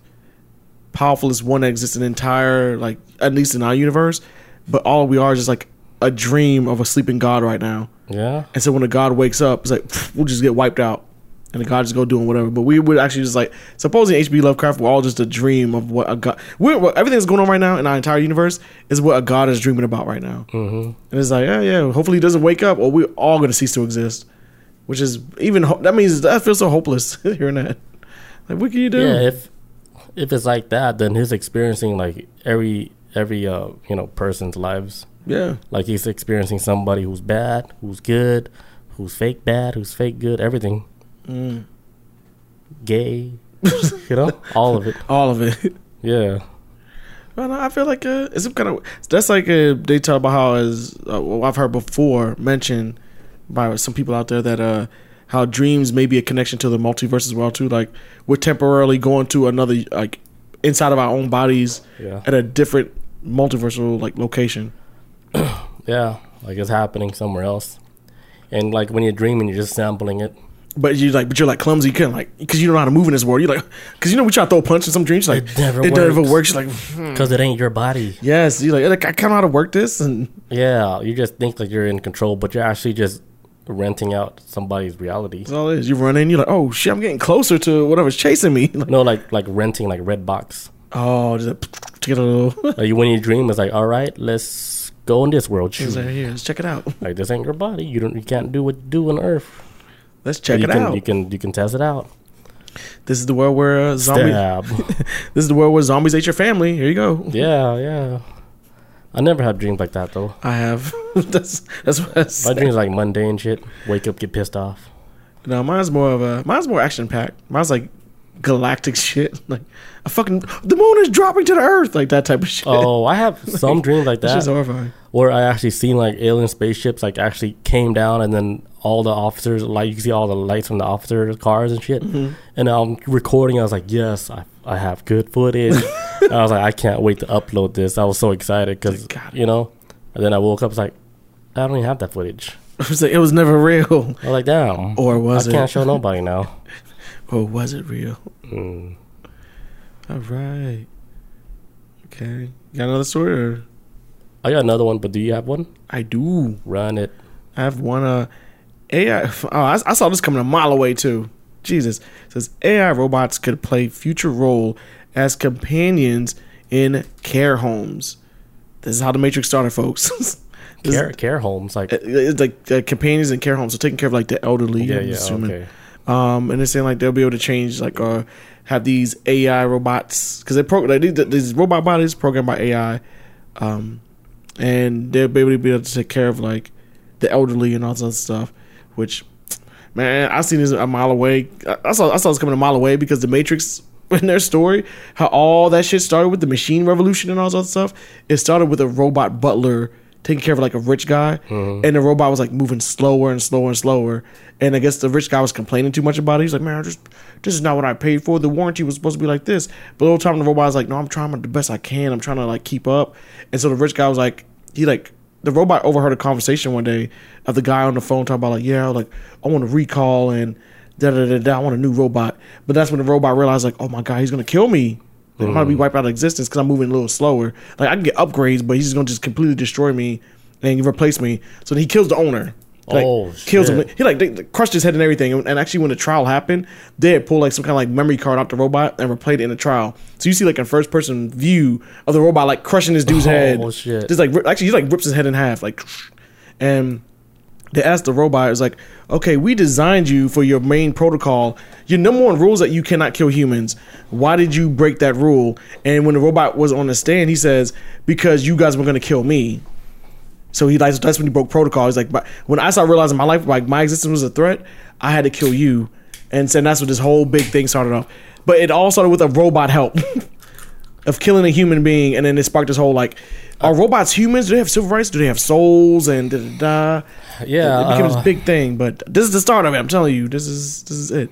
powerfulest one that exists in the entire like at least in our universe. But all we are is just like a dream of a sleeping god right now. Yeah, And so when the god wakes up, it's like we'll just get wiped out, and the god just go doing whatever. But we would actually just like supposing H.P. Lovecraft, we're all just a dream of what a god. We're, what, everything that's going on right now in our entire universe is what a god is dreaming about right now. hmm And it's like, yeah, yeah. Hopefully, he doesn't wake up, or we're all going to cease to exist. Which is even ho- that means that feels so hopeless hearing that. Like, what can you do? yeah. If if it's like that, then he's experiencing like every every uh you know person's lives. Yeah. Like he's experiencing somebody who's bad, who's good, who's fake bad, who's fake good, everything. Mm. Gay, you know, all of it. all of it. Yeah. Well, I feel like uh, it's some kind of that's like uh, they talk about how as uh, well, I've heard before mentioned by some people out there that uh how dreams may be a connection to the multiverse as well too. Like we're temporarily going to another like inside of our own bodies Yeah. at a different multiversal like location. Yeah. Like it's happening somewhere else. And like when you're dreaming, you're just sampling it. But you're like, but you're like clumsy, you can't like because you don't know how to move in this world. You're like, because you know we try to throw a punch in some dreams, like It never it never works. works. You're like, hmm. Because it ain't your body. yes, you're like, I kind of know how to work this, and Yeah. You just think like you're in control, but you're actually just renting out somebody's reality. that's all it is. You run in, you're like, oh shit, I'm getting closer to whatever's chasing me. Like, No, like like renting like red box. oh, just like, to get a little. Like when you dream, it's like, all right, let's go in this world. It's like, here, let's check it out. Like this ain't your body. You don't. You can't do what you do on Earth. Let's check it can, out. You can you can test it out. This is the world where uh, zombie. Stab. This is the world where zombies ate your family. Here you go. yeah, yeah. I never had dreams like that though. I have. that's that's what I My dreams like mundane shit. Wake up, get pissed off. No, mine's more of a mine's more action packed. Mine's like galactic shit. Like a fucking the moon is dropping to the earth, like that type of shit. Oh, I have some dreams like That's just that horrifying. where I actually seen like alien spaceships like actually came down and then all the officers like you can see all the lights from the officers' cars and shit. Mm-hmm. And I'm recording. I was like, yes, I I have good footage. I was like, I can't wait to upload this. I was so excited because you know. And then I woke up, I was like, I don't even have that footage. it was like, it was never real, I was like, damn. or was I it? can't show nobody now. Or was it real? Mm. All right. Okay. You got another story? Or? I got another one, but do you have one? I do. Run it. I have one. Uh, AI. Oh, I, I saw this coming a mile away too. Jesus it says AI robots could play future role as companions in care homes. This is how the Matrix started, folks. Is- Care, care homes, like it's like uh, companions in care homes, so taking care of like the elderly. yeah, yeah, assuming. okay. Um, and they're saying like they'll be able to change like or have these AI robots because they pro like, these, these robot bodies programmed by AI, um, and they'll be able to be able to take care of like the elderly and all that stuff. Which, man, I seen this a mile away. I, saw I saw this coming a mile away because the Matrix. In their story, how all that shit started with the machine revolution and all that stuff, it started with a robot butler taking care of like a rich guy, mm-hmm. and the robot was like moving slower and slower and slower. And I guess the rich guy was complaining too much about it. He's like, "Man, just this is not what I paid for. The warranty was supposed to be like this." But the whole time the robot was like, "No, I'm trying the best I can. I'm trying to like keep up." And so the rich guy was like, he like the robot overheard a conversation one day of the guy on the phone talking about like, "Yeah, like I want to recall and da da da da. I want a new robot." But that's when the robot realized like, "Oh my god, he's gonna kill me." I'm gonna be wiped out of existence because I'm moving a little slower. Like I can get upgrades, but he's just gonna just completely destroy me and replace me. So then he kills the owner. Like, Oh, kills him. He like they, they crushed his head and everything. And, and actually, when the trial happened, they had pulled like some kind of like memory card out the robot and replayed it in the trial. So you see like a first person view of the robot like crushing this dude's Oh, head. shit. Just like rip- actually, he like rips his head in half. Like, and they asked the robot, "It's like, okay, we designed you for your main protocol. Your number one rule is that you cannot kill humans. Why did you break that rule?" And when the robot was on the stand, he says, "Because you guys were going to kill me." So he like that's when he broke protocol. He's like, but when I started realizing my life, like my existence was a threat, I had to kill you, and so that's what this whole big thing started off. But it all started with a robot help of killing a human being, and then it sparked this whole like, are robots humans? Do they have civil rights? Do they have souls? And da da da. Yeah, it became uh, this big thing. But this is the start of it. I'm telling you, this is this is it.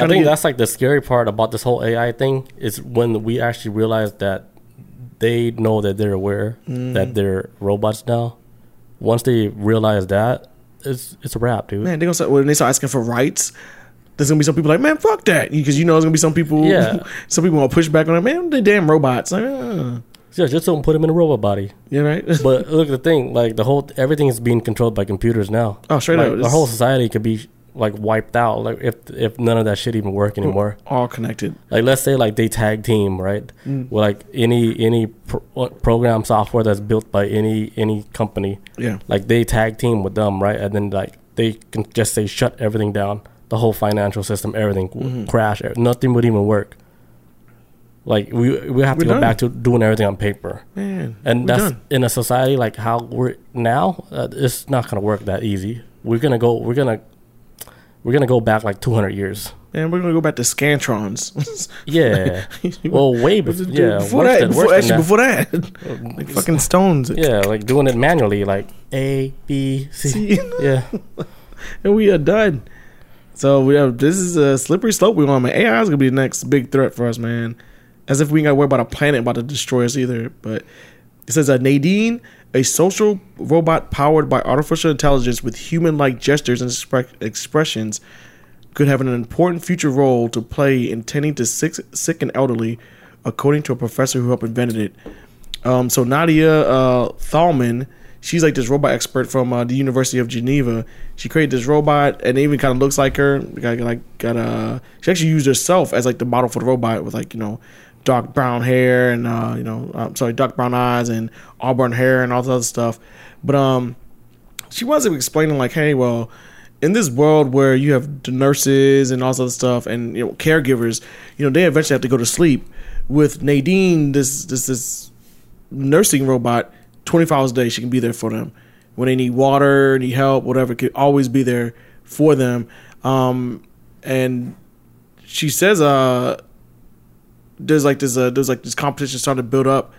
I think that's like the scary part about this whole AI thing is when we actually realize that they know that they're aware Mm. that they're robots now. Once they realize that, it's it's a wrap, dude. man, they gonna start when they start asking for rights. There's gonna be some people like, man, fuck that, because you know there's gonna be some people. Yeah. some people gonna push back on it. Man, they damn robots. Like, uh, Yeah, just don't put them in a robot body. yeah, right. But look, the thing, like the whole everything is being controlled by computers now. Oh, straight like, up, it's- whole society could be like wiped out, like if if none of that shit even work anymore. all connected. like let's say like they tag team right Mm. with like any any pro- program software that's built by any any company Yeah. like they tag team with them right and then like they can just say shut everything down the whole financial system everything Mm-hmm. crash nothing would even work like we we have to We're go done. back to doing everything on paper Man, and that's done. in a society like how we're now uh, it's not gonna work that easy we're gonna go we're gonna we're gonna go back like 200 years Man, we're gonna go back to scantrons. yeah well way before yeah before that, than- before, actually than before that, like fucking stones. Yeah, like doing it manually, like A B C. Yeah, and we are done. So we have this is a slippery slope we're on. Man, AI is gonna be the next big threat for us, man. As if we gotta worry about a planet about to destroy us either. But it says uh, Nadine, a social robot powered by artificial intelligence with human-like gestures and expre- expressions, could have an important future role to play in tending to sick, sick and elderly, according to a professor who helped invented it. Um, so Nadia uh, Thalmann, she's like this robot expert from uh, the University of Geneva. She created this robot, and it even kind of looks like her. Got like got uh, she actually used herself as like the model for the robot with like you know dark brown hair and uh, you know I'm sorry dark brown eyes and auburn hair and all that other stuff. But um, she wasn't explaining like, hey, well, in this world where you have the nurses and all this other stuff, and you know caregivers, you know they eventually have to go to sleep. With Nadine, this this this nursing robot, twenty four hours a day, she can be there for them when they need water, need help, whatever. Could always be there for them. Um, and she says, uh, there's like this uh, there's like this competition starting to build up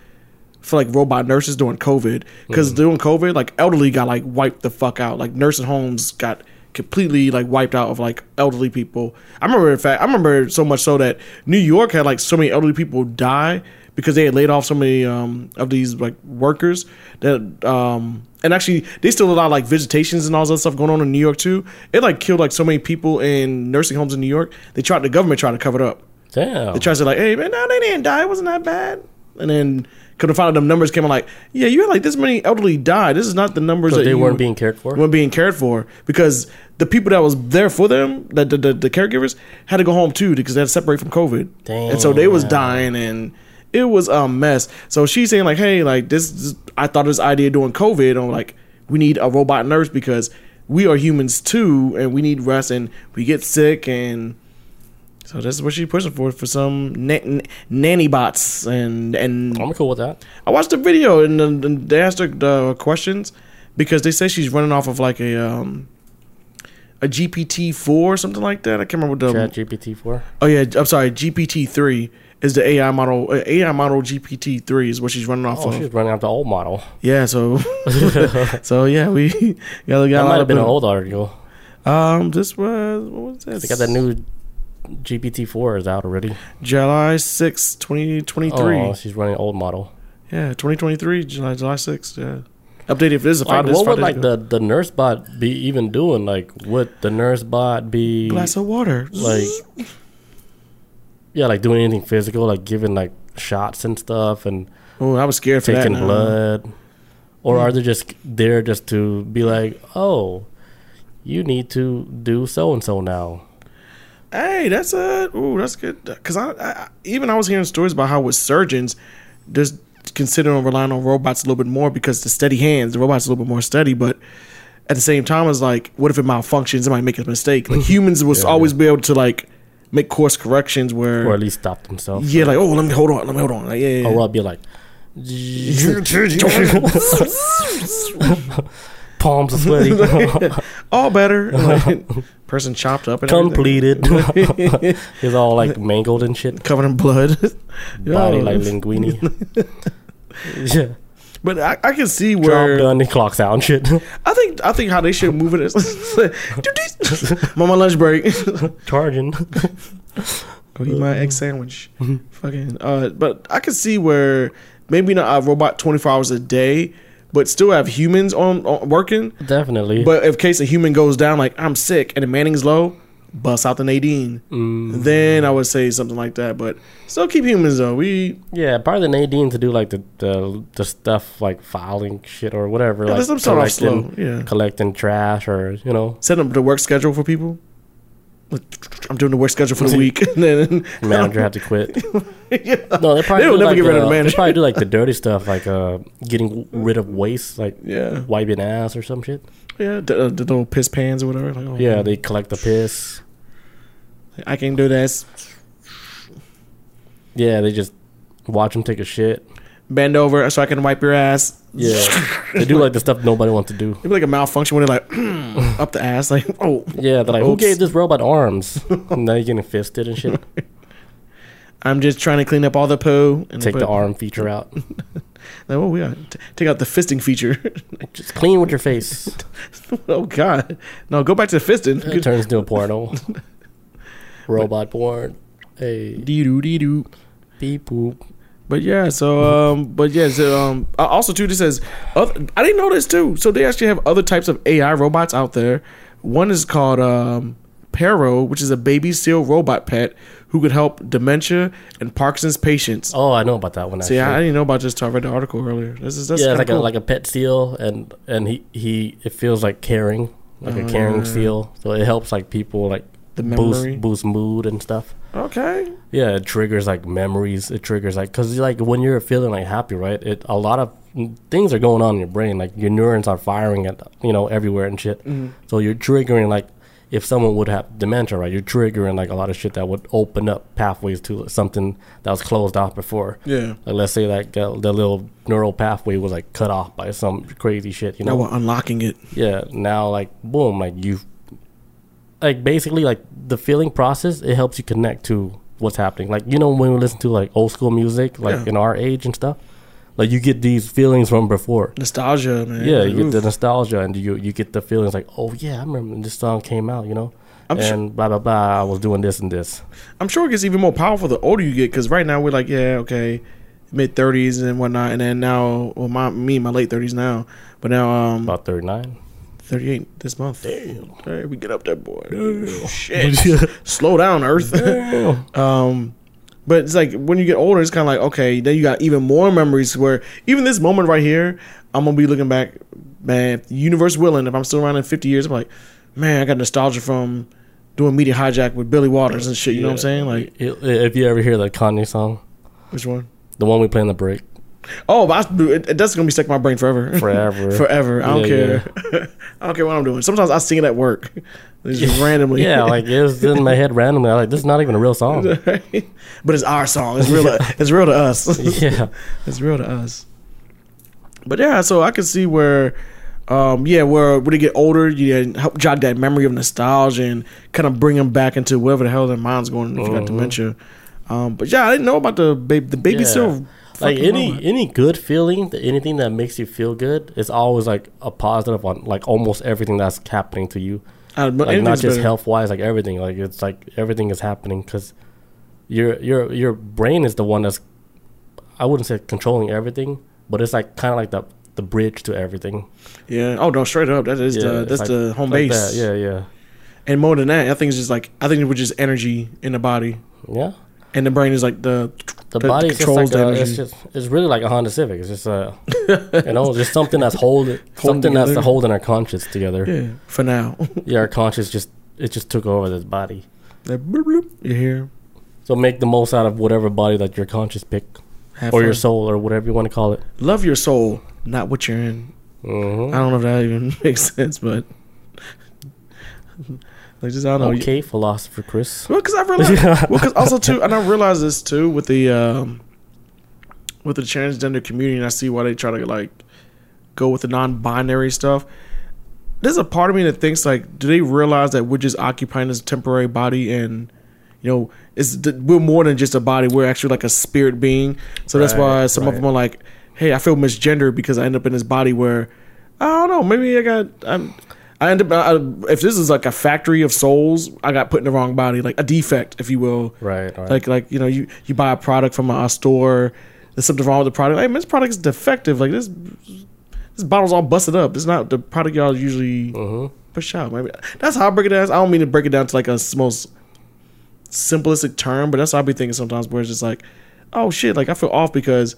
for like robot nurses during COVID because during COVID, like elderly got like wiped the fuck out. Like nursing homes got completely like wiped out of like elderly people. I remember in fact, I remember so much so that New York had like so many elderly people die because they had laid off so many um, of these like workers that um, and actually they still allow like visitations and all that stuff going on in New York too. It like killed like so many people in nursing homes in New York. They tried the government tried to cover it up. Damn. They tried to say like, hey man, no, they didn't die. It wasn't that bad. And then couldn't find out them numbers came out like, yeah, you had like this many elderly die. This is not the numbers so that they you weren't being cared for. weren't being cared for because the people that was there for them, the the, the, the caregivers, had to go home too because they had to separate from COVID, and so they was dying and it was a mess. So she's saying like, hey, like this, is- I thought this idea during COVID on like we need a robot nurse because we are humans too and we need rest and we get sick and. So this is what she's pushing for for some na- n- nanny bots and and I'm cool with that. I watched the video and, then they asked her the questions because they say she's running off of like a um a GPT four or something like that. I can't remember what the Chat GPT four. oh yeah I'm sorry GPT three is the AI model uh, AI model GPT three is what she's running off Oh, of. she's running off the old model. Yeah, so so yeah we got, got a That lot might of have been an old article. um this was what was this They got that new GPT four is out already. July 6, 2023. Oh, she's running old model. Yeah, 2023, July July 6th. Yeah. Updated if this is Like, five, what five would like ago. the, the nurse bot be even doing? Like, would the nurse bot be glass of water. like, yeah, like doing anything physical, like giving like shots and stuff and oh, I was scared for taking that. blood, or are mm. they just there just to be like, oh, you need to do so and so now? Hey, that's a ooh, that's good. Because I, I even I was hearing stories about how with surgeons, just considering relying on robots a little bit more because the steady hands, the robots a little bit more steady, but. At the same time, it's like, what if it malfunctions? It might make a mistake. Like mm-hmm. humans will Yeah. always be able to like make course corrections where, Or at least stop themselves. yeah, like, oh, let me hold on, let me hold on, like, yeah, yeah, Or yeah. I'll be like, palms are sweaty, all better. Like, person chopped up and completed. He's all like mangled and shit. covered in blood. Body like linguine. yeah. But I, I can see Job where done, he clocks out and shit. I think I think how they should move it is. I'm on my lunch break. Charging. Go eat my egg sandwich. Fucking. Uh, but I can see where maybe not a robot 24 hours a day, but still have humans on, on working. Definitely. But if case a human goes down, like I'm sick and the Manning's low, bust out the Nadine. Mm, Then I would say something like that. But still keep humans though. We yeah, probably the Nadine to do like the, the the stuff like filing shit or whatever. yeah, like let's them start off slow. Yeah. collecting trash or you know set up the work schedule for people. I'm doing the work schedule for the week, and then manager have to quit. yeah. No, they probably They will never like get rid of the They manager. probably do like the dirty stuff, like uh, getting rid of waste, like yeah, wiping ass or some shit. yeah, the, uh, the little piss pans or whatever. Like, oh, Yeah, they collect the piss. I can do this. Yeah, they just watch them take a shit. Bend over so I can wipe your ass. Yeah, they do like the stuff nobody wants to do. It'd be like a malfunction when they're like up the ass, like oh, Yeah, they're like, who Oops. gave this robot arms? and now you're getting fisted and shit. I'm just trying to clean up all the poo and Take put- the arm feature out. Like, oh, we got t- take out the fisting feature. Just clean with your face. oh God, no, go back to the fisting. It turns into a porno. Robot porn. Hey, Dee doo dee doo. beep boop. But yeah, so um, but yeah, so um, uh, also too, this says other, I didn't know this too. So they actually have other types of AI robots out there. One is called um, Paro, which is a baby seal robot pet who could help dementia and Parkinson's patients. Oh, I know about that one. Actually. See, I, I didn't know about this till I read the article earlier. This is that's yeah, like cool. a like a pet seal, and and he he it feels like caring, like a caring Uh. seal. So it helps like people like The memory. boost boost mood and stuff. Okay. Yeah, it triggers like memories. It triggers like because like when you're feeling like happy, right? It a lot of things are going on in your brain. Like your neurons are firing at you know everywhere and shit. Mm-hmm. So you're triggering like if someone would have dementia, right? You're triggering like a lot of shit that would open up pathways to something that was closed off before. Yeah. Like let's say like uh, the little neural pathway was like cut off by some crazy shit, you know, Now we're unlocking it. Yeah. Now like boom, like you, like basically like the feeling process, it helps you connect to what's happening. Like you know when we listen to like old school music, like Yeah. in our age and stuff, like you get these feelings from before. Nostalgia, man. Yeah, you get the nostalgia and you you get the feelings like, oh yeah, I remember when this song came out, you know. I'm and sure- blah blah blah. I was doing this and this. I'm sure it gets even more powerful the older you get because right now we're like, yeah, okay, mid thirties and whatnot, and then now, well, my me my late thirties now, but now um About 39. Thirty eight this month. Damn. Hey, we get up there, boy. Shit, slow down, Earth. um, but it's like when you get older, it's kind of like okay, then you got even more memories. Where even this moment right here, I'm gonna be looking back, man. Universe willing, if I'm still around in 50 years, I'm like, man, I got nostalgia from doing media hijack with Billy Waters and shit. You know what I'm saying? Like if you ever hear that Kanye song, which one? the one we play in the break, Oh, but I, it, that's gonna be stuck in my brain forever. Forever. forever. I don't Yeah, care. I don't care what I'm doing. Sometimes I sing it at work, It's just randomly. yeah, like it was in my head randomly. I like, this is not even a real song. but it's our song. It's real. To, it's real to us. yeah, it's real to us. But yeah, so I can see where, um, yeah, where when they get older, you help jog that memory of nostalgia and kind of bring them back into whatever the hell their mind's going if you got dementia. Um, but yeah, I didn't know about the baby. The baby Yeah. still like any moment. any good feeling, anything that makes you feel good, is always like a positive on like almost everything that's happening to you. Uh, Like not just health wise, like everything. Like it's like everything is happening because your your your brain is the one that's I wouldn't say controlling everything, but it's like kind of like the the bridge to everything. Yeah. Oh no, straight up. That is Yeah, the that's like- the home like base. that. Yeah, yeah, And more than that, I think it's just like I think it was just energy in the body, yeah. and the brain is like the The body is just like a, it's just it's really like a Honda Civic. It's just a you know just something that's holding something together. that's holding our conscience together. yeah. For now, Yeah, our conscience just it just took over this body. that bloop, bloop, you hear So make the most out of whatever body that your conscious pick Have or your soul or whatever you want to call it. love your soul, not what you're in. hmm I don't know if that even makes sense, but like just I don't know. Okay, philosopher Chris. Well, because I realized, well, because also too, and I realized this too with the um, with the transgender community, and I see why they try to like go with the non-binary stuff. There's a part of me that thinks like, do they realize that we're just occupying this temporary body, and you know, it's we're more than just a body. We're actually like a spirit being. So that's why Right, some of them are like, hey, I feel misgendered because I end up in this body where I don't know. Maybe I got I'm. I end up I, if this is like a factory of souls, I got put in the wrong body, like a defect, if you will. Right, right. Like like you know you you buy a product from a, store, there's something wrong with the product. Hey, man, this product is defective. Like this this bottle's all busted up. It's not the product y'all usually hmm push out. Maybe that's how I break it down. I don't mean to break it down to like a most simplistic term, but that's how I be thinking sometimes. Where it's just like, oh shit, like I feel off because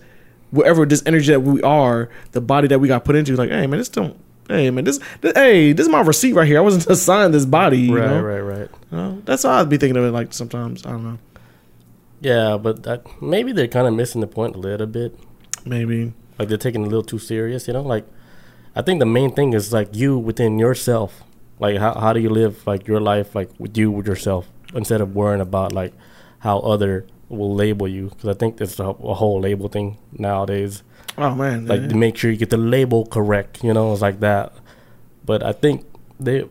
whatever this energy that we are, the body that we got put into, like, hey man, this don't. Hey man, this, this hey, this is my receipt right here. I wasn't assigned this body. You Right, know? right, right. You know? That's how I'd be thinking of it. Like sometimes I don't know. Yeah, but that, maybe they're kind of missing the point a little bit. Maybe Like they're taking it a little too serious, you know. Like I think the main thing is like you within yourself. Like how how do you live like your life like with you with yourself instead of worrying about like how other will label you because I think there's a, a whole label thing nowadays. Oh man, Like yeah. to make sure you get the label correct, you know, it's like that. But I think they,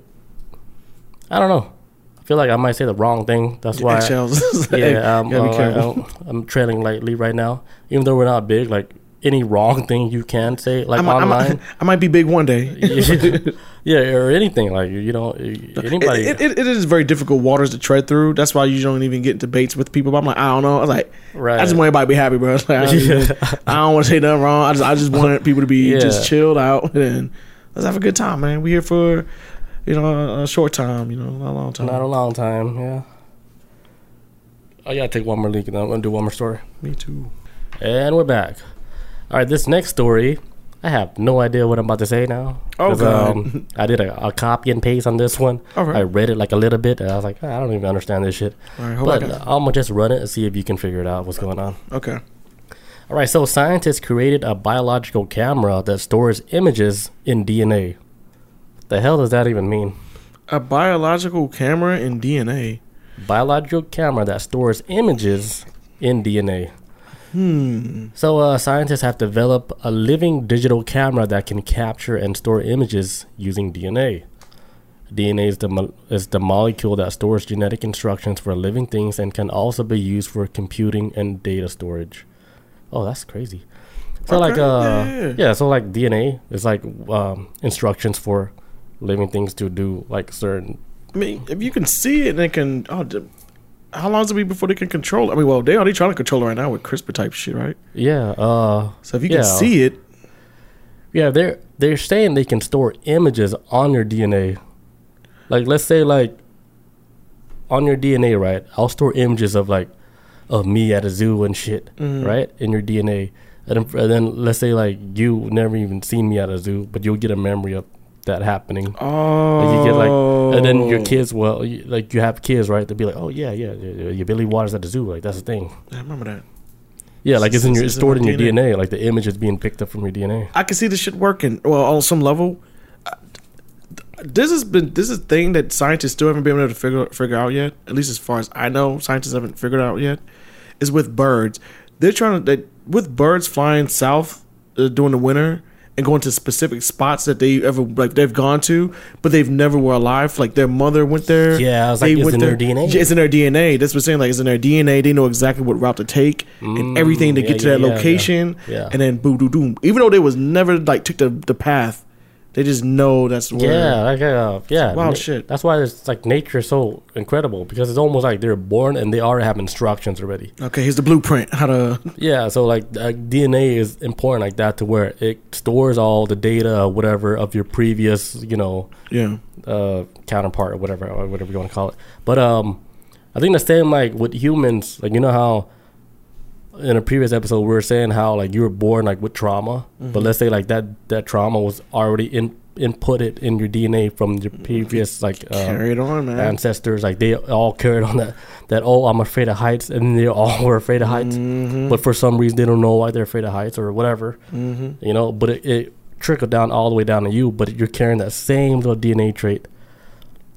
I don't know. I feel like I might say the wrong thing. That's why. eggshells. yeah, um, gotta be uh, careful. I'm, I'm trailing lightly right now. Even though we're not big, like any wrong thing you can say, like I might, I, online, might, I might be big one day. yeah, yeah, or anything, like you know, anybody. It, it, it is very difficult waters to tread through. That's why you don't even get in debates with people. But I'm like, I don't know. I was like, right. I just want everybody to be happy, bro. Like, I, don't I don't want to say nothing wrong. I just, I just wanted people to be Yeah. just chilled out and let's have a good time, man. We here for, you know, a, a short time. You know, not a long time. not a long time. Yeah. Oh, I gotta take one more leak, and then I'm gonna do one more story. Me too. And we're back. All right, this next story, I have no idea what I'm about to say now. Oh, um, I did a, a copy and paste on this one. All right. I read it like a little bit, and I was like, I don't even understand this shit. All right. But I'm gonna just run it and see if you can figure it out. What's going on? okay. All right, so scientists created a biological camera that stores images in DNA. The hell does that even mean? A biological camera in DNA. Biological camera that stores images in DNA. Hmm. So, uh, scientists have developed a living digital camera that can capture and store images using DNA. DNA is the, mo- is the molecule that stores genetic instructions for living things and can also be used for computing and data storage. Oh, that's crazy. So, like, uh, yeah, yeah, yeah, so like DNA is like um, instructions for living things to do like certain. I mean, if you can see it, and it can. Oh, how long is it be before they can control? it? I mean, well, they already trying to control it right now with CRISPR type shit, right? Yeah. Uh. So if you Yeah. can see it, Yeah. They're they're saying they can store images on your DNA. Like, let's say like on your DNA, right? I'll store images of like of me at a zoo and shit, Mhm. right? In your DNA, and then, and then let's say like you never even seen me at a zoo, but you'll get a memory of that happening. oh, Like you get like, and then your kids, well, you, like you have kids, right? They'll be like, oh yeah, yeah, yeah, yeah, Billy Waters at the zoo, like that's the thing. I remember that. Yeah, like it's in your, it's stored in your DNA. Like the image is being picked up from your DNA. I can see this shit working. Well, on some level, this has been this is a thing that scientists still haven't been able to figure figure out yet. At least as far as I know, scientists haven't figured out yet. Is with birds. They're trying to they, with birds flying south uh, during the winter and going to specific spots that they ever like they've gone to, but they've never were alive. Like their mother went there. Yeah, I was like, They it's went in their DNA. It's in their DNA. That's what I'm saying. Like it's in their DNA. They know exactly what route to take and Mm, everything to yeah, get to yeah, that yeah, location. Yeah. And then boom, boom, boom. Even though they was never like took the, the path, they just know that's where. Yeah, like uh, yeah, wild na- shit. That's why it's like nature so incredible because it's almost like they're born and they already have instructions already. Okay, here's the blueprint. How to. Yeah, so like uh, DNA is important like that to where it stores all the data, or whatever, of your previous, you know, Yeah. uh, counterpart or whatever, or whatever you want to call it. But um, I think the same like with humans, like you know how in a previous episode we were saying how like you were born like with trauma, but let's say like that that trauma was already in inputted in your DNA from your previous like uh, Carry it on, man. ancestors, like they all carried on that that oh I'm afraid of heights, and they all were afraid of heights, Mm-hmm. but for some reason they don't know why they're afraid of heights or whatever mm-hmm. you know? But it, it trickled down all the way down to you but you're carrying that same little dna trait.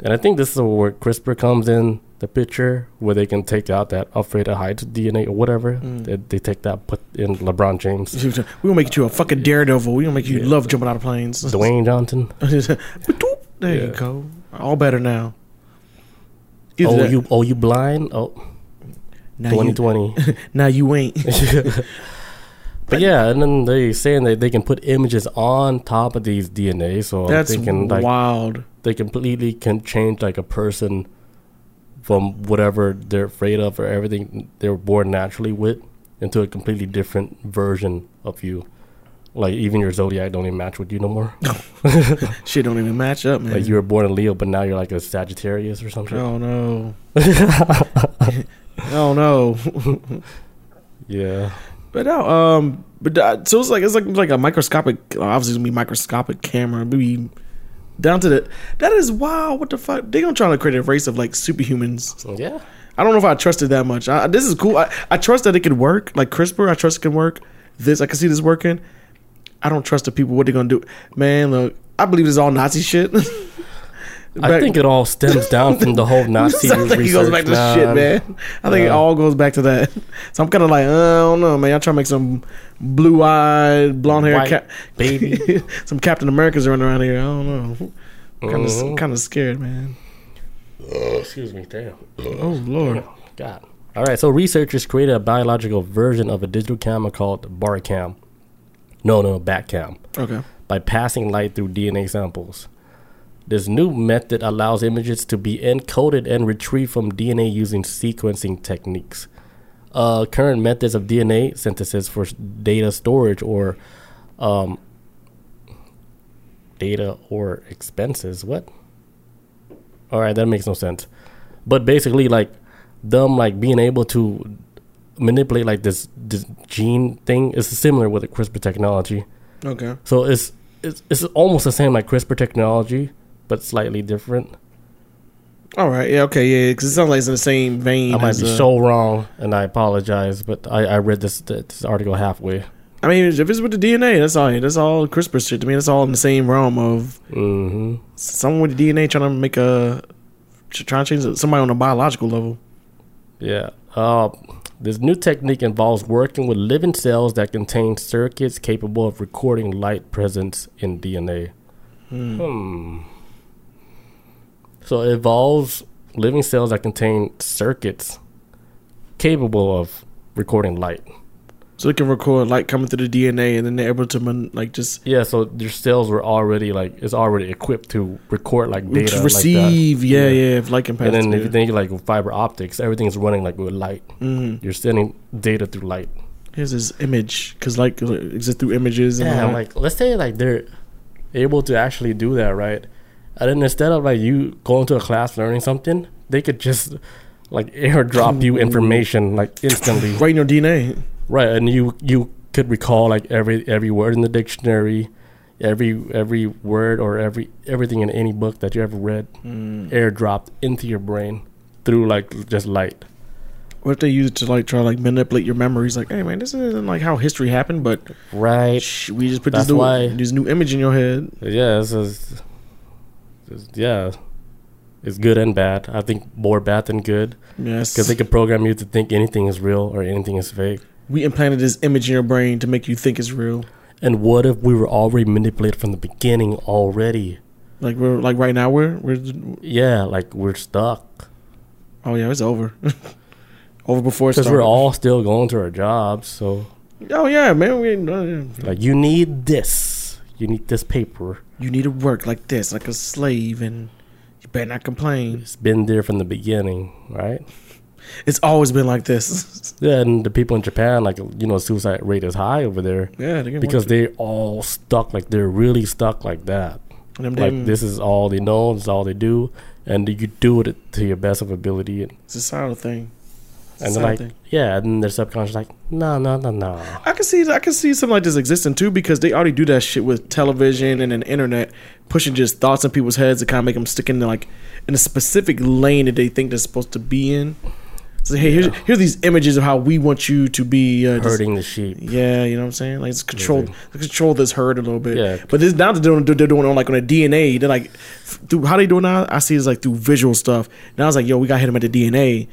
And i think this is where crispr comes in the picture where they can take out that afraid of heights dna or whatever Mm. they, they take that put in lebron james We're gonna make you a fucking daredevil. We're gonna make you Yeah. love jumping out of planes. dwayne johnson there you go. All better now. Either oh that- you oh you blind oh now you, 2020 now you ain't. but yeah and then they saying that they can put images on top of these dna so That's they can like wild. they completely can change like a person from whatever they're afraid of or everything they were born naturally with into a completely different version of you. Like even your zodiac don't even match with you no more. Shit don't even match up, man. Like you were born a Leo, but now you're like a Sagittarius or something. Oh no. oh no. Yeah. But no, um, but uh, so it's like it's like like a microscopic, obviously it's gonna be microscopic camera, maybe down to the. That is wow. What the fuck? They gonna try to create a race of like superhumans. So yeah. I don't know if I trust it that much. I, this is cool. I, I trust that it could work. Like CRISPR, I trust it can work. This I can see this working. I don't trust the people. What they gonna do? Man, look, I believe this is all Nazi shit. I think it all stems down from the whole Nazi I think research. it goes back to shit, man. I think it all goes back to that. So I'm kind of like, uh, I don't know, man. Y'all trying to make some blue-eyed, blonde-haired, cap- baby. some Captain Americas running around here. I don't know. Kind of, Mhm. kind of scared, man. Oh, excuse me, damn. Oh lord. God. All right, so researchers created a biological version of a digital camera called Barcam. No, no, Batcam. Okay. by passing light through DNA samples. This new method allows images to be encoded and retrieved from DNA using sequencing techniques. Uh, current methods of DNA synthesis for data storage or um, data or expenses. What? All right, that makes no sense. But basically, like them like being able to manipulate like this this gene thing is similar with the CRISPR technology. Okay. So it's it's it's almost the same like CRISPR technology, but slightly different. All right. Yeah. Okay. Yeah. Because it sounds like it's in the same vein. I might be so wrong, and I apologize, but I, I read this this article halfway. I mean, if it's with the DNA, that's all. That's all CRISPR shit. I mean, it's all in the same realm of hmm someone with the DNA trying to make a trying to change somebody on a biological level. Yeah. Uh, this new technique involves working with living cells that contain circuits capable of recording light presence in DNA. Hmm. Hmm. So it involves living cells that contain circuits capable of recording light. So they can record light coming through the DNA, and then they're able to man, like just Yeah, so your cells were already like it's already equipped to record like data, receive. like that. yeah, yeah, if light can pass. And then if you think like fiber optics, everything's running like with light. Mhm. You're sending data through light. here's his image because light exists through images. And Yeah, like let's say like they're able to actually do that, right? And then instead of like you going to a class learning something, they could just like airdrop you information like instantly, right in your DNA. right? And you you could recall like every every word in the dictionary, every every word or every everything in any book that you ever read, Mm. airdropped into your brain through like just light. What if they use it to like try to like manipulate your memories? Like, hey man, this isn't like how history happened, but Right. shh, we just put That's this new why- this new image in your head. Yeah, this is, yeah, it's good and bad. I think more bad than good Yes, because they can program you to think anything is real or anything is fake. we implanted this image in your brain to make you think it's real. And what if we were already manipulated from the beginning already? Like we're like right now we're we're Yeah, like we're stuck oh yeah it's over, over before because we're all still going to our jobs. So oh yeah man we uh, like, you need this, you need this paper. you need to work like this like a slave and you better not complain. It's been there from the beginning, right? It's always been like this. Yeah, and the people in Japan, like you know, suicide rate is high over there yeah, they because they're all stuck. Like they're really stuck like that. Them like this is all they know, this is all they do, and you do it to your best of ability. And, societal thing. And they're like, thing. yeah, and their subconscious like, no, no, no, no. I can see I can see something like this existing too because they already do that shit with television and the internet, pushing just thoughts in people's heads to kind of make them stick in the, like in a specific lane that they think they're supposed to be in. So hey, here's, here's these images of how we want you to be uh, just- Hurting the sheep. yeah, you know what I'm saying? Like it's control, dude. control this herd a little bit. Yeah. But this now they're doing they're doing it on like on a DNA. They're like through how they do it now. I see it's like through visual stuff. Now it's like yo, we got to hit them at the DNA.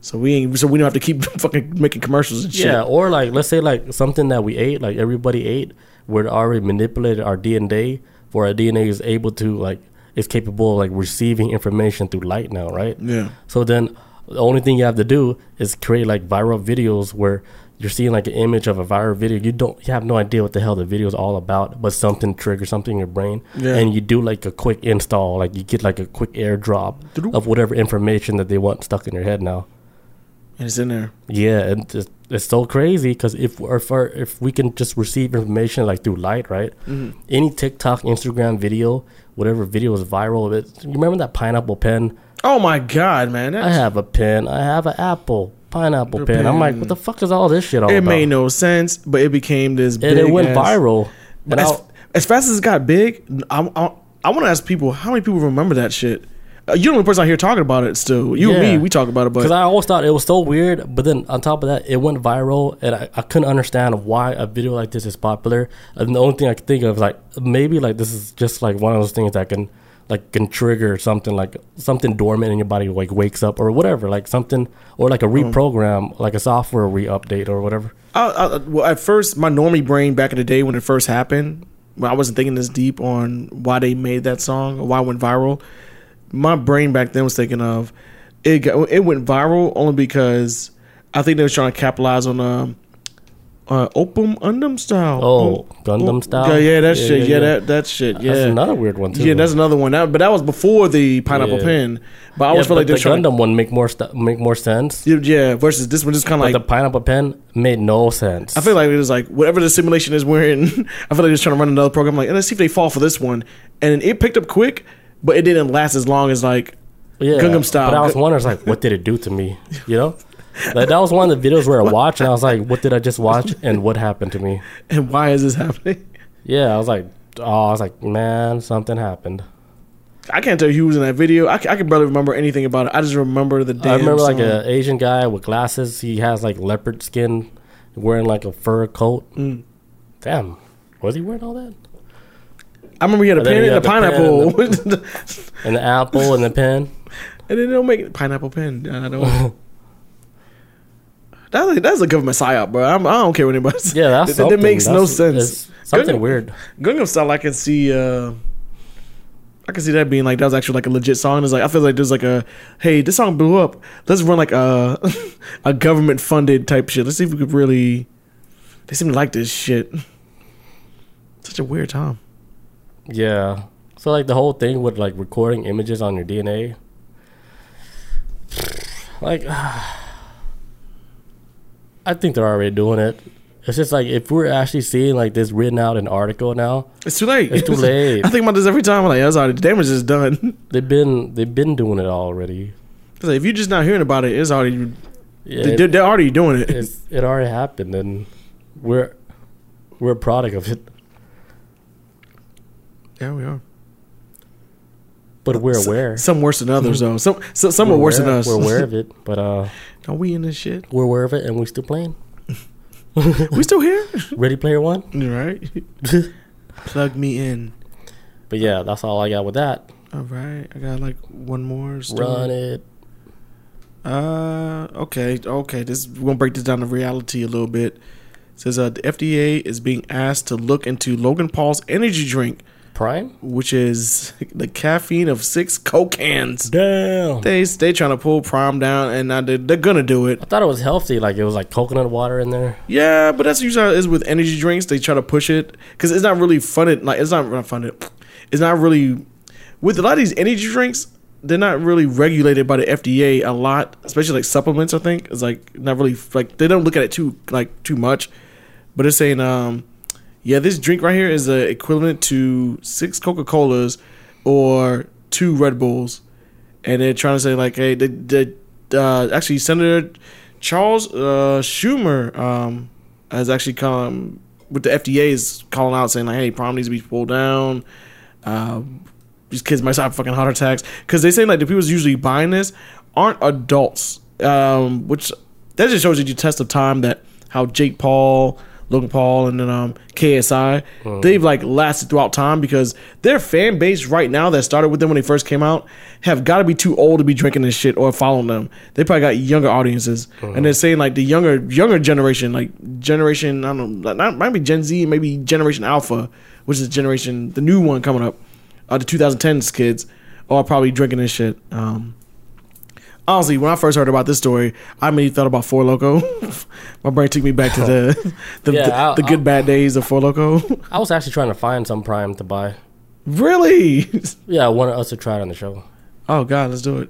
So we ain't so we don't have to keep fucking making commercials and shit. Yeah, or like let's say like something that we ate, like everybody ate, we're already manipulated our DNA, for our DNA is able to like is capable of like receiving information through light now, right? Yeah. So then the only thing you have to do is create like viral videos where you're seeing like an image of a viral video. You don't you have no idea what the hell the video is all about, but something triggers something in your brain. Yeah. And you do like a quick install, like you get like a quick airdrop of whatever information that they want stuck in your head now. And it's in there. Yeah, and it's, it's so crazy because if if, our, if we can just receive information like through light, right? Mm-hmm. Any TikTok, Instagram video, whatever video is viral, it, you remember that pineapple pen? Oh my god, man! I have a pen. I have an apple pineapple Your pen. I'm like, what the fuck is all this shit all it about? made no sense, but it became this. and it went ass- viral. But as, as fast as it got big, I, I, I want to ask people how many people remember that shit. Uh, you're the only person out here talking about it. Still, you and me, we talk about it, Because I always thought it was so weird, but then on top of that, it went viral, and I, I couldn't understand why a video like this is popular. And the only thing I could think of is like maybe like this is just like one of those things that can like can trigger something like something dormant in your body like wakes up or whatever, like something or like a reprogram, like a software re-update or whatever. I, I, well, at first, my normie brain back in the day when it first happened, when I wasn't thinking this deep on why they made that song or why it went viral. My brain back then was thinking of it. Got, it went viral only because I think they were trying to capitalize on um, uh, Opum Undum style. Oh, Um, Gundam style? Yeah, yeah, that Yeah, shit. yeah, Yeah, that that shit. Yeah, That's another weird one too. Yeah, that's another one. That, but that was before the pineapple Yeah. pen. But I always felt like the were. Gundam one make more stu- make more sense. Yeah, versus this one just kind of like the pineapple pen made no sense. I feel like it was like whatever the simulation is wearing. I feel like they're just trying to run another program. Like, let's see if they fall for this one. And it picked up quick, but it didn't last as long as like. yeah, Gangnam Style. But I was wondering, like, what did it do to me? You know, like that was one of the videos where I watched, and I was like, what did I just watch, and what happened to me? And why is this happening? Yeah, I was like, oh, I was like, man, something happened. I can't tell you who was in that video. I, I can barely remember anything about it. I just remember the damn I remember like an Asian guy with glasses. He has like leopard skin, wearing like a fur coat. Mm. Damn, was he wearing all that? I remember he had a And pen and a had the pen pineapple. And the apple and the pen. and then they'll make pineapple pen. I don't. That's, that's a government psyop, bro. I'm, I don't care what anybody says. Yeah, that's that, something. that makes no sense. it's something Gangnam- weird. Gangnam Style, I can see. uh I can see that being like that was actually like a legit song. It's like I feel like there's like a hey, this song blew up. Let's run like a a government funded type shit. Let's see if we could really They seem to like this shit. Such a weird time. Yeah. So like the whole thing with like recording images on your DNA. Like I think they're already doing it. It's just like if we're actually seeing like this written out in article now, It's too late. It's too late. I think about this every time. I'm like, that's already the damage is done. they've been they've been doing it already. Like, if you're just not hearing about it, it's already Yeah, they, it, they're already doing it. it's, it already happened, and we're we're a product of it, yeah, we are. but we're aware. Some worse than others though. Some some, some We're are worse aware- than us. We're aware of it, but uh, Are we in this shit? we're aware of it, and we're still playing. We still here? Ready Player One. Right. Plug me in. But yeah, that's all I got with that. All right. I got like one more. Story. Run it. Uh, okay, okay. This we're gonna break this down to reality a little bit. It says uh, the FDA is being asked to look into Logan Paul's energy drink, Prime. which is the caffeine of six Coke cans. Damn. They they trying to pull Prime down, and now they're, they're gonna do it. I thought it was healthy. Like it was like coconut water in there. Yeah, but that's usually how it is with energy drinks. They try to push it because it's not really funded. Like it's not not funded. It's not really with a lot of these energy drinks. They're not really regulated by the FDA a lot, especially like supplements. I think it's like not really like they don't look at it too like too much. But it's saying, um, yeah, this drink right here is equivalent to six Coca Colas or two Red Bulls, and they're trying to say like, hey, the, the uh, actually Senator Charles uh, Schumer um, has actually come with the FDA is calling out saying like, hey, Prime needs to be pulled down. Uh, these kids might have fucking heart attacks. Because they say like the people usually buying this aren't adults, um, which that just shows you the test of time that how Jake Paul, Logan Paul, and then um, KSI they've like lasted throughout time because their fan base right now that started with them when they first came out have got to be too old to be drinking this shit or following them. They probably got younger audiences, and they're saying like the younger younger generation, like generation I don't know, not might be Gen Z, maybe Generation Alpha, which is generation the new one coming up uh, the 2010s kids are probably drinking this shit. Um, honestly, when I first heard about this story, I immediately thought about Four Loco. My brain took me back to the oh. the, Yeah, the, I'll- the good I'll- bad days of Four Loco. I was actually trying to find some Prime to buy. really? Yeah, I wanted us to try it on the show. Oh God, let's do it.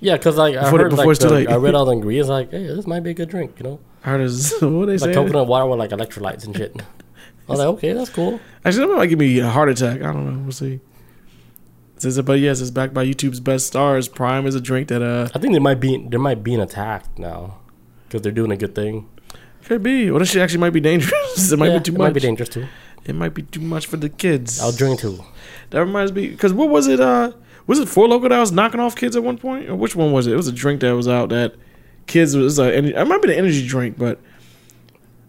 Yeah, because like I Before- heard before like it's too the- late. I read all the ingredients. Like, hey, this might be a good drink. You know, I heard is what they like say. coconut water with like electrolytes and shit. I was like, okay, that's cool. Actually, that might give me a heart attack. I don't know. We'll see. It but yes, it's backed by YouTube's best stars. Prime is a drink that uh I think they might be they might be an attack now because they're doing a good thing. could be. Well, this shit actually might be dangerous. it might Yeah, be too it much. Might be dangerous too. it might be too much for the kids. I'll drink too. That reminds me, because what was it? Uh, was it Four Loco that was knocking off kids at one point, or which one was it? It was a drink that was out that kids was like. It might be the energy drink, but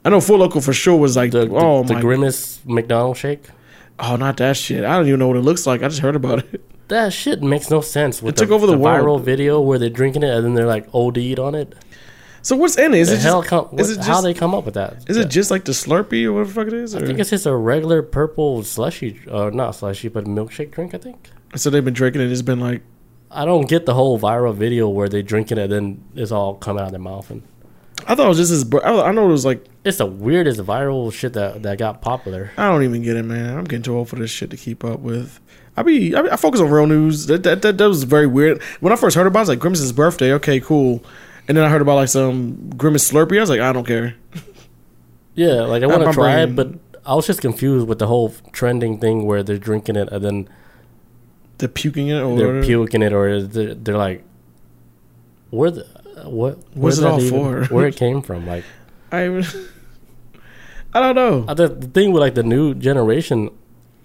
I know Four Loco for sure was like, The, the, oh the my, Grimace McDonald's shake. Oh not that shit. I don't even know what it looks like. I just heard about it. That shit makes no sense. With It took over the viral world. video where they're drinking it and then they're like OD'd on it. So what's in it? Is The it hell just, come, is what- it how they come up with that? is it just like the Slurpee or whatever the fuck it is? I think it's just a regular purple slushy, or not slushy, but milkshake drink. I think. so they've been drinking it. It's been like, I don't get the whole viral video where they drinking it and then it's all coming out of their mouth and I thought it was just br- I I know it was like. it's the weirdest viral shit that that got popular. I don't even get it, man. I'm getting too old for this shit to keep up with. I be I, be, I focus on real news. That, that that that was very weird. When I first heard about, it, I was like Grimace's birthday. Okay, cool. And then I heard about like some Grimace Slurpee. I was like, I don't care. Yeah, like I want to try brain- it, but I was just confused with the whole trending thing where they're drinking it and then they're puking it or they're puking it or they're, they're like, where the what? Where it all for? Where it came from? Like I even- I don't know. I- the, the thing with like the new generation,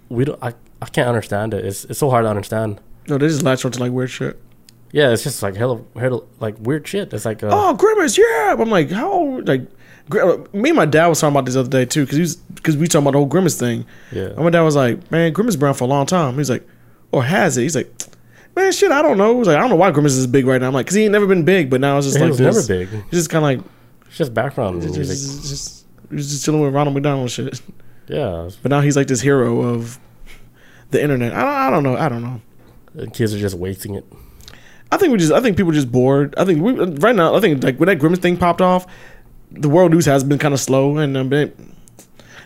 we don't. I, I can't understand it. It's it's so hard to understand. No, they just latch onto like weird shit. Yeah, it's just like hell, hell like weird shit. It's like uh, Oh, Grimace, yeah. I'm like, how? Like, me and my dad was talking about this the other day too, because he's because we talking about the whole Grimace thing. yeah. And my dad was like, "Man, Grimace been around for a long time." He's like, "Or has it?" He's like, "Man, shit, I don't know." He's like, "I don't know why Grimace is big right now." I'm like, "Cause he ain't never been big, but now it's just He like was this. never big. He's just kind of like It's just background just, music. just, just, he's just chilling with Ronald McDonald shit. Yeah, But now he's like this hero of the internet. I don't, I don't know. I don't know. the kids are just wasting it. I think we just. I think people are just bored. I think we right now. I think like when that Grimace thing popped off, the world news has been kind of slow, and um, it,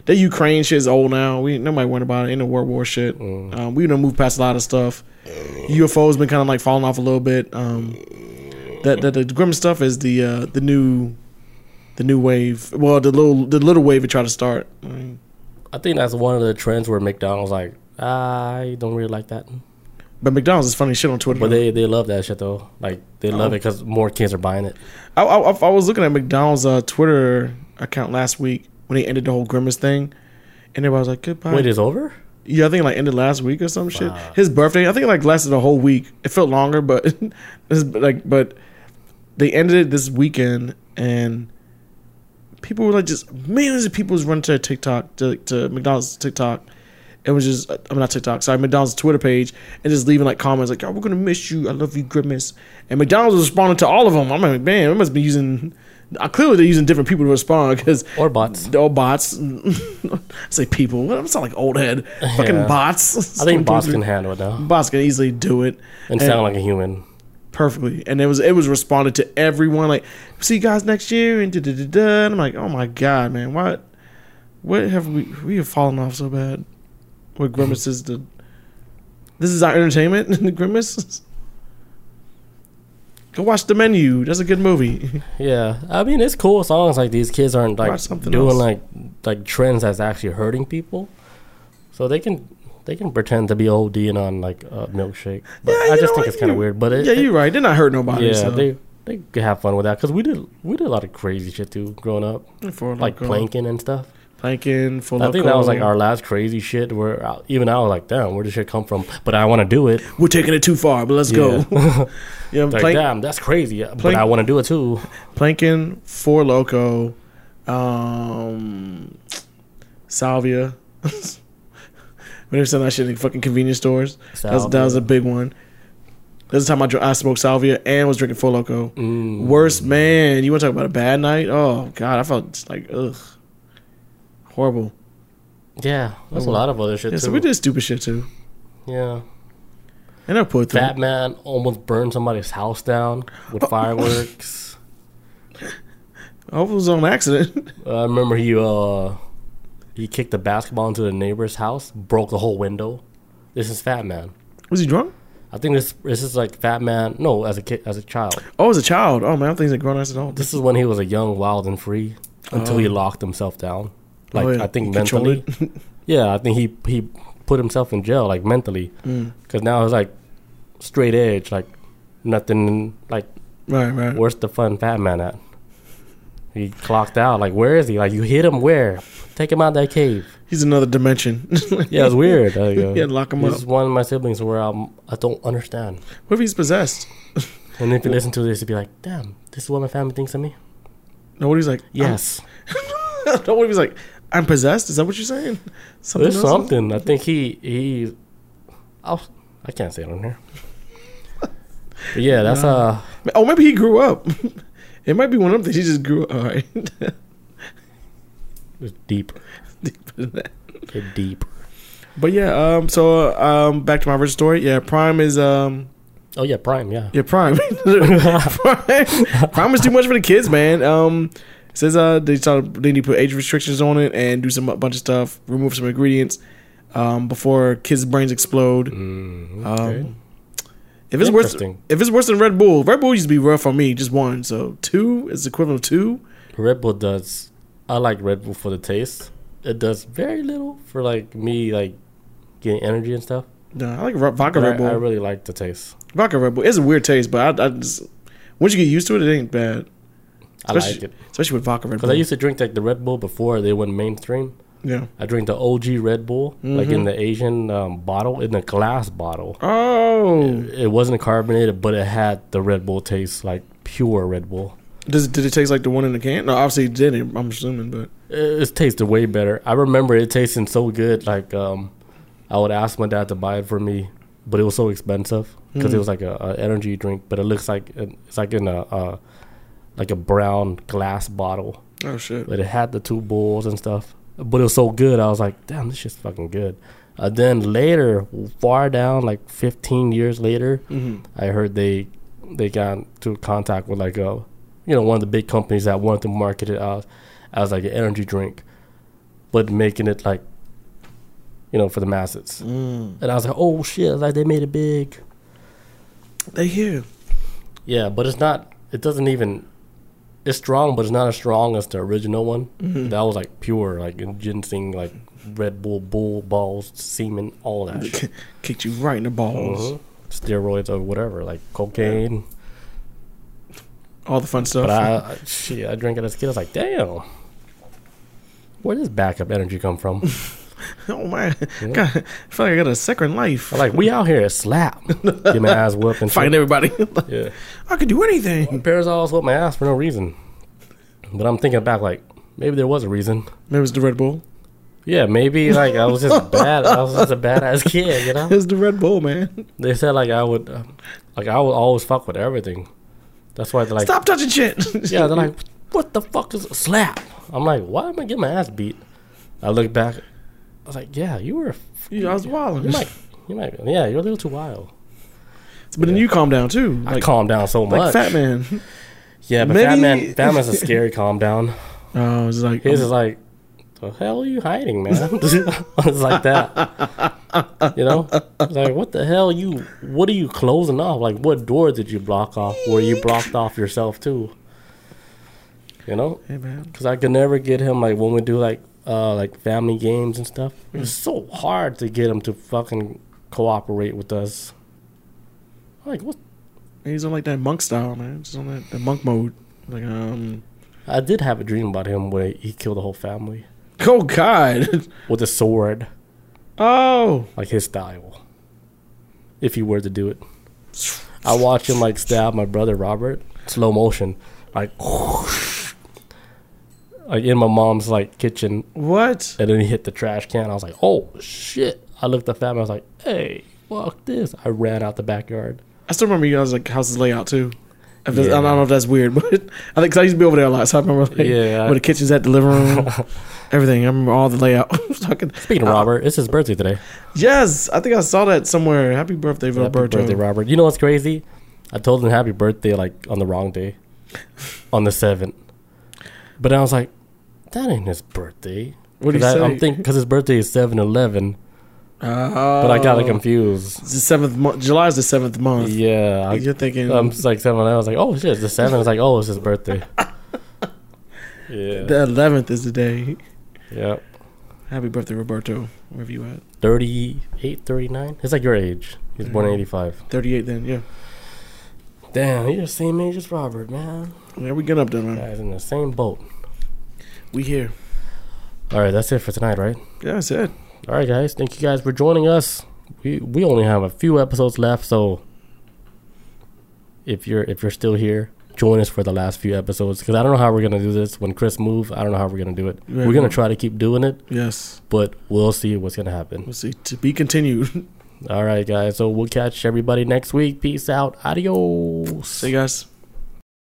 that Ukraine shit is old now. We nobody worried about it. Ain't no World War shit. Mm. Um, we done moved past a lot of stuff. UFOs been kind of like falling off a little bit. Um, that that the grim stuff is the uh, the new the new wave. Well, the little the little wave it tried to start. I mean, I think that's one of the trends where McDonald's like, I don't really like that, but McDonald's is funny shit on Twitter. but they they love that shit though. Like they love Oh. it because more kids are buying it. I, I, I was looking at McDonald's uh, Twitter account last week when they ended the whole Grimace thing, and everybody was like, "Goodbye." Wait, it's over? Yeah, I think it, like ended last week or some shit. His birthday, I think it like lasted a whole week. It felt longer, but like but they ended it this weekend and people were like just millions of people was running to TikTok to, to McDonald's TikTok. It was just I'm not TikTok, sorry, McDonald's Twitter page and just leaving like comments like, "Yo, we're gonna miss you. I love you, Grimace." And McDonald's was responding to all of them. I'm like, man, they must be using. Uh, clearly, they're using different people to respond because Or bots? all bots. say people. I'm sound like old head. Fucking bots. I think bots can handle it now bots can easily do it and sound like a human. perfectly. And it was it was responded to everyone like, see you guys next year and da da da da. And I'm like, oh my god, man, what what have we we have fallen off so bad? What grimaces the this is our entertainment the grimace. Go watch the menu. That's a good movie. Yeah, I mean it's cool as like these kids aren't like doing else. like like trends that's actually hurting people, so they can they can pretend to be ODing on like a milkshake. But Yeah, I just know think it's kind of weird. But it, yeah, you're right. They're not hurting nobody. yeah, so. they they could have fun with that because we did we did a lot of crazy shit too growing up, For like planking and stuff. Planking Four Loco. I think that was like our last crazy shit. Where uh, even I was like, damn, where did shit come from? But I want to do it. We're taking it too far, but let's go. Yeah. yeah, Like, plank, damn, that's crazy. But I want to do it too. Plankin, Four Loco, um, Salvia. when they were selling that shit in fucking convenience stores, that was, that was a big one. This is the time I, dr- I smoked Salvia and was drinking Four Loco. Mm. Worst man, you want to talk about a bad night? Oh god, I felt just like ugh, horrible. Yeah, there's Oh, a lot of other shit Yeah, too. so we did stupid shit too, Yeah. and I put Fat. Man almost burned somebody's house down with fireworks. Oh, it was on accident. I remember he uh he kicked a basketball into the neighbor's house, broke the whole window. This is Fat Man. was he drunk? I think this this is like Fat Man. No, as a kid, as a child. Oh, as a child. Oh man, I think he's a grown ass adult. This is when he was a young, wild, and free until he Oh. locked himself down. Like Oh, yeah. I think mentally. yeah, I think he he put himself in jail like mentally Mm. because now it's like straight edge, like nothing like Right, right. where's the fun fat man at? He clocked out. Like, where is he? Like, you hit him where? Take him out that cave. He's another dimension. Yeah, it's weird. Like, uh, Yeah, lock him up. he's one of my siblings where I'm, I don't understand. What if he's possessed? And if you listen to this, you'd be like, damn, this is what my family thinks of me? No, what he's like? Yes. No, what he's like? I'm possessed. Is that what you're saying? Something There's else? something. I think he, he, I'll, I can't say it on here. But yeah, that's, uh, Oh, maybe he grew up. it might be one of them things. He just grew up. All right. it's deep. Get deep. but yeah. Um. So um. Back to my original story. Yeah. Prime is um. Oh, yeah, Prime, yeah. Yeah. Prime. Prime. Prime is too much for the kids, man. Um. It Says uh they started, they need to put age restrictions on it and do some a bunch of stuff, remove some ingredients, um before kids' brains explode. Mm, Um. If it's worse, if it's worse than Red Bull, Red Bull used to be rough on me. Just one, so two is equivalent of two. Red Bull does. I like Red Bull for the taste. It does very little for like me, like getting energy and stuff. No, I like vodka But Red Bull. I, I really like the taste. vodka Red Bull. It's a weird taste, but I, I just once you get used to it, it ain't bad. I Especially- like it Especially with vodka Red because I used to drink like the Red Bull before they went mainstream. yeah. I drink the OG Red Bull, like in Mhm. the Asian um, bottle, in the glass bottle. Oh, It wasn't carbonated, but it had the Red Bull taste, like pure Red Bull. does it, did it taste like the one in the can? No, obviously it didn't. I'm assuming, but It, it tasted way better. I remember it tasting so good. Like um, I would ask my dad to buy it for me, but it was so expensive because Mm. it was like a, a energy drink. But it looks like it's like in a uh, like a brown glass bottle. oh shit. But it had the two bulls and stuff. But it was so good. I was like, damn, this shit's fucking good. Uh, then later, far down, like 15 years later, hmm I heard they they got into contact with like a you know one of the big companies that wanted to market it as as like an energy drink. but making it like, you know, for the masses. Mm. And I was like, oh shit, like they made it big. They here. Yeah, but it's not. It doesn't even. It's strong, but it's not as strong as the original one. Mm-hmm. That was like pure, like ginseng, like Red Bull, bull balls, semen, all that shit. Kicked you right in the balls. Mhm. Steroids or whatever, like cocaine. All the fun stuff. But I, I shit, I drank it as a kid. I was like, damn, where does backup energy come from? oh man, God, I feel like I got a second life. I'm like, we out here slap, get my ass whooped and Fighting everybody. Yeah, I could do my anything. parents always whooped my ass for no reason. But I'm thinking back, like maybe there was a reason. It was the Red Bull. Yeah, maybe like I was just bad. I was just a badass kid, you know. It was the Red Bull, man. They said like I would, uh, like I would always fuck with everything. That's why they're like, Stop touching shit. yeah, they're like, what the fuck is a slap? I'm like, why am I getting my ass beat? I look back, I was like, yeah, you were, Yeah, I was wild. you might, you might, yeah, you're a little too wild. But then you calm down too. I Like, calmed down so like much. Fat Man. yeah, but Maybe- Fat Man, Fat Man's a scary calm down. Oh, it's like His um, is like, the hell are you hiding, man? it's like that. You know? It's like, what the hell you what are you closing off? Like what door did you block off? Where you blocked off yourself too? You know? Hey. Because I could never get him like when we do like uh like family games and stuff. It's so hard to get him to fucking cooperate with us. Like what He's on like that monk style, man. Just on that, that monk mode. Like um. I did have a dream about him where he killed the whole family Oh God. with a sword. Oh. like his style. If he were to do it, I watch him like stab my brother Robert, slow motion, like, like in my mom's like kitchen, What? and then he hit the trash can. I was like, oh shit! I looked at family. I was like, hey, fuck this! I ran out the backyard. I still remember you guys like house's layout too. If that's- I don't know if that's weird, but I think cause I used to be over there a lot, so I remember like, Yeah. where the kitchen's at, the living room, everything. I remember all the layout. Fucking Speaking of uh, Robert, it's his birthday today. yes, I think I saw that somewhere. Happy birthday, Happy Roberto. birthday, Robert. You know what's crazy? I told him happy birthday like on the wrong day, on the seventh. But I was like, that ain't his birthday. What do you I, say? I'm thinking because his birthday is seven eleven, Oh. but I got it confused. It's the seventh month. July is the seventh month. Yeah, I, You're thinking I'm just like seven. I was like, oh shit, it's the seven. It's like, oh, it's his birthday. yeah, the eleventh is the day. Yep. Happy birthday, Roberto. Wherever you at? 38, 39? It's like your age. He's born in Mhm. 85. Thirty-eight. Then yeah. Damn, you're the same age as Robert, man. Yeah, we get up there, man. Guys in the same boat. We here. All right, that's it for tonight, right? Yeah, that's it. All right, guys. Thank you guys for joining us. We we only have a few episodes left, so if you're if you're still here, join us for the last few episodes because I don't know how we're gonna do this when Chris moves. I don't know how we're gonna do it. Right. We're gonna try to keep doing it, Yes. but we'll see what's gonna happen. We'll see. To be continued. All right, guys. So we'll catch everybody next week. Peace out. Adios. See you guys.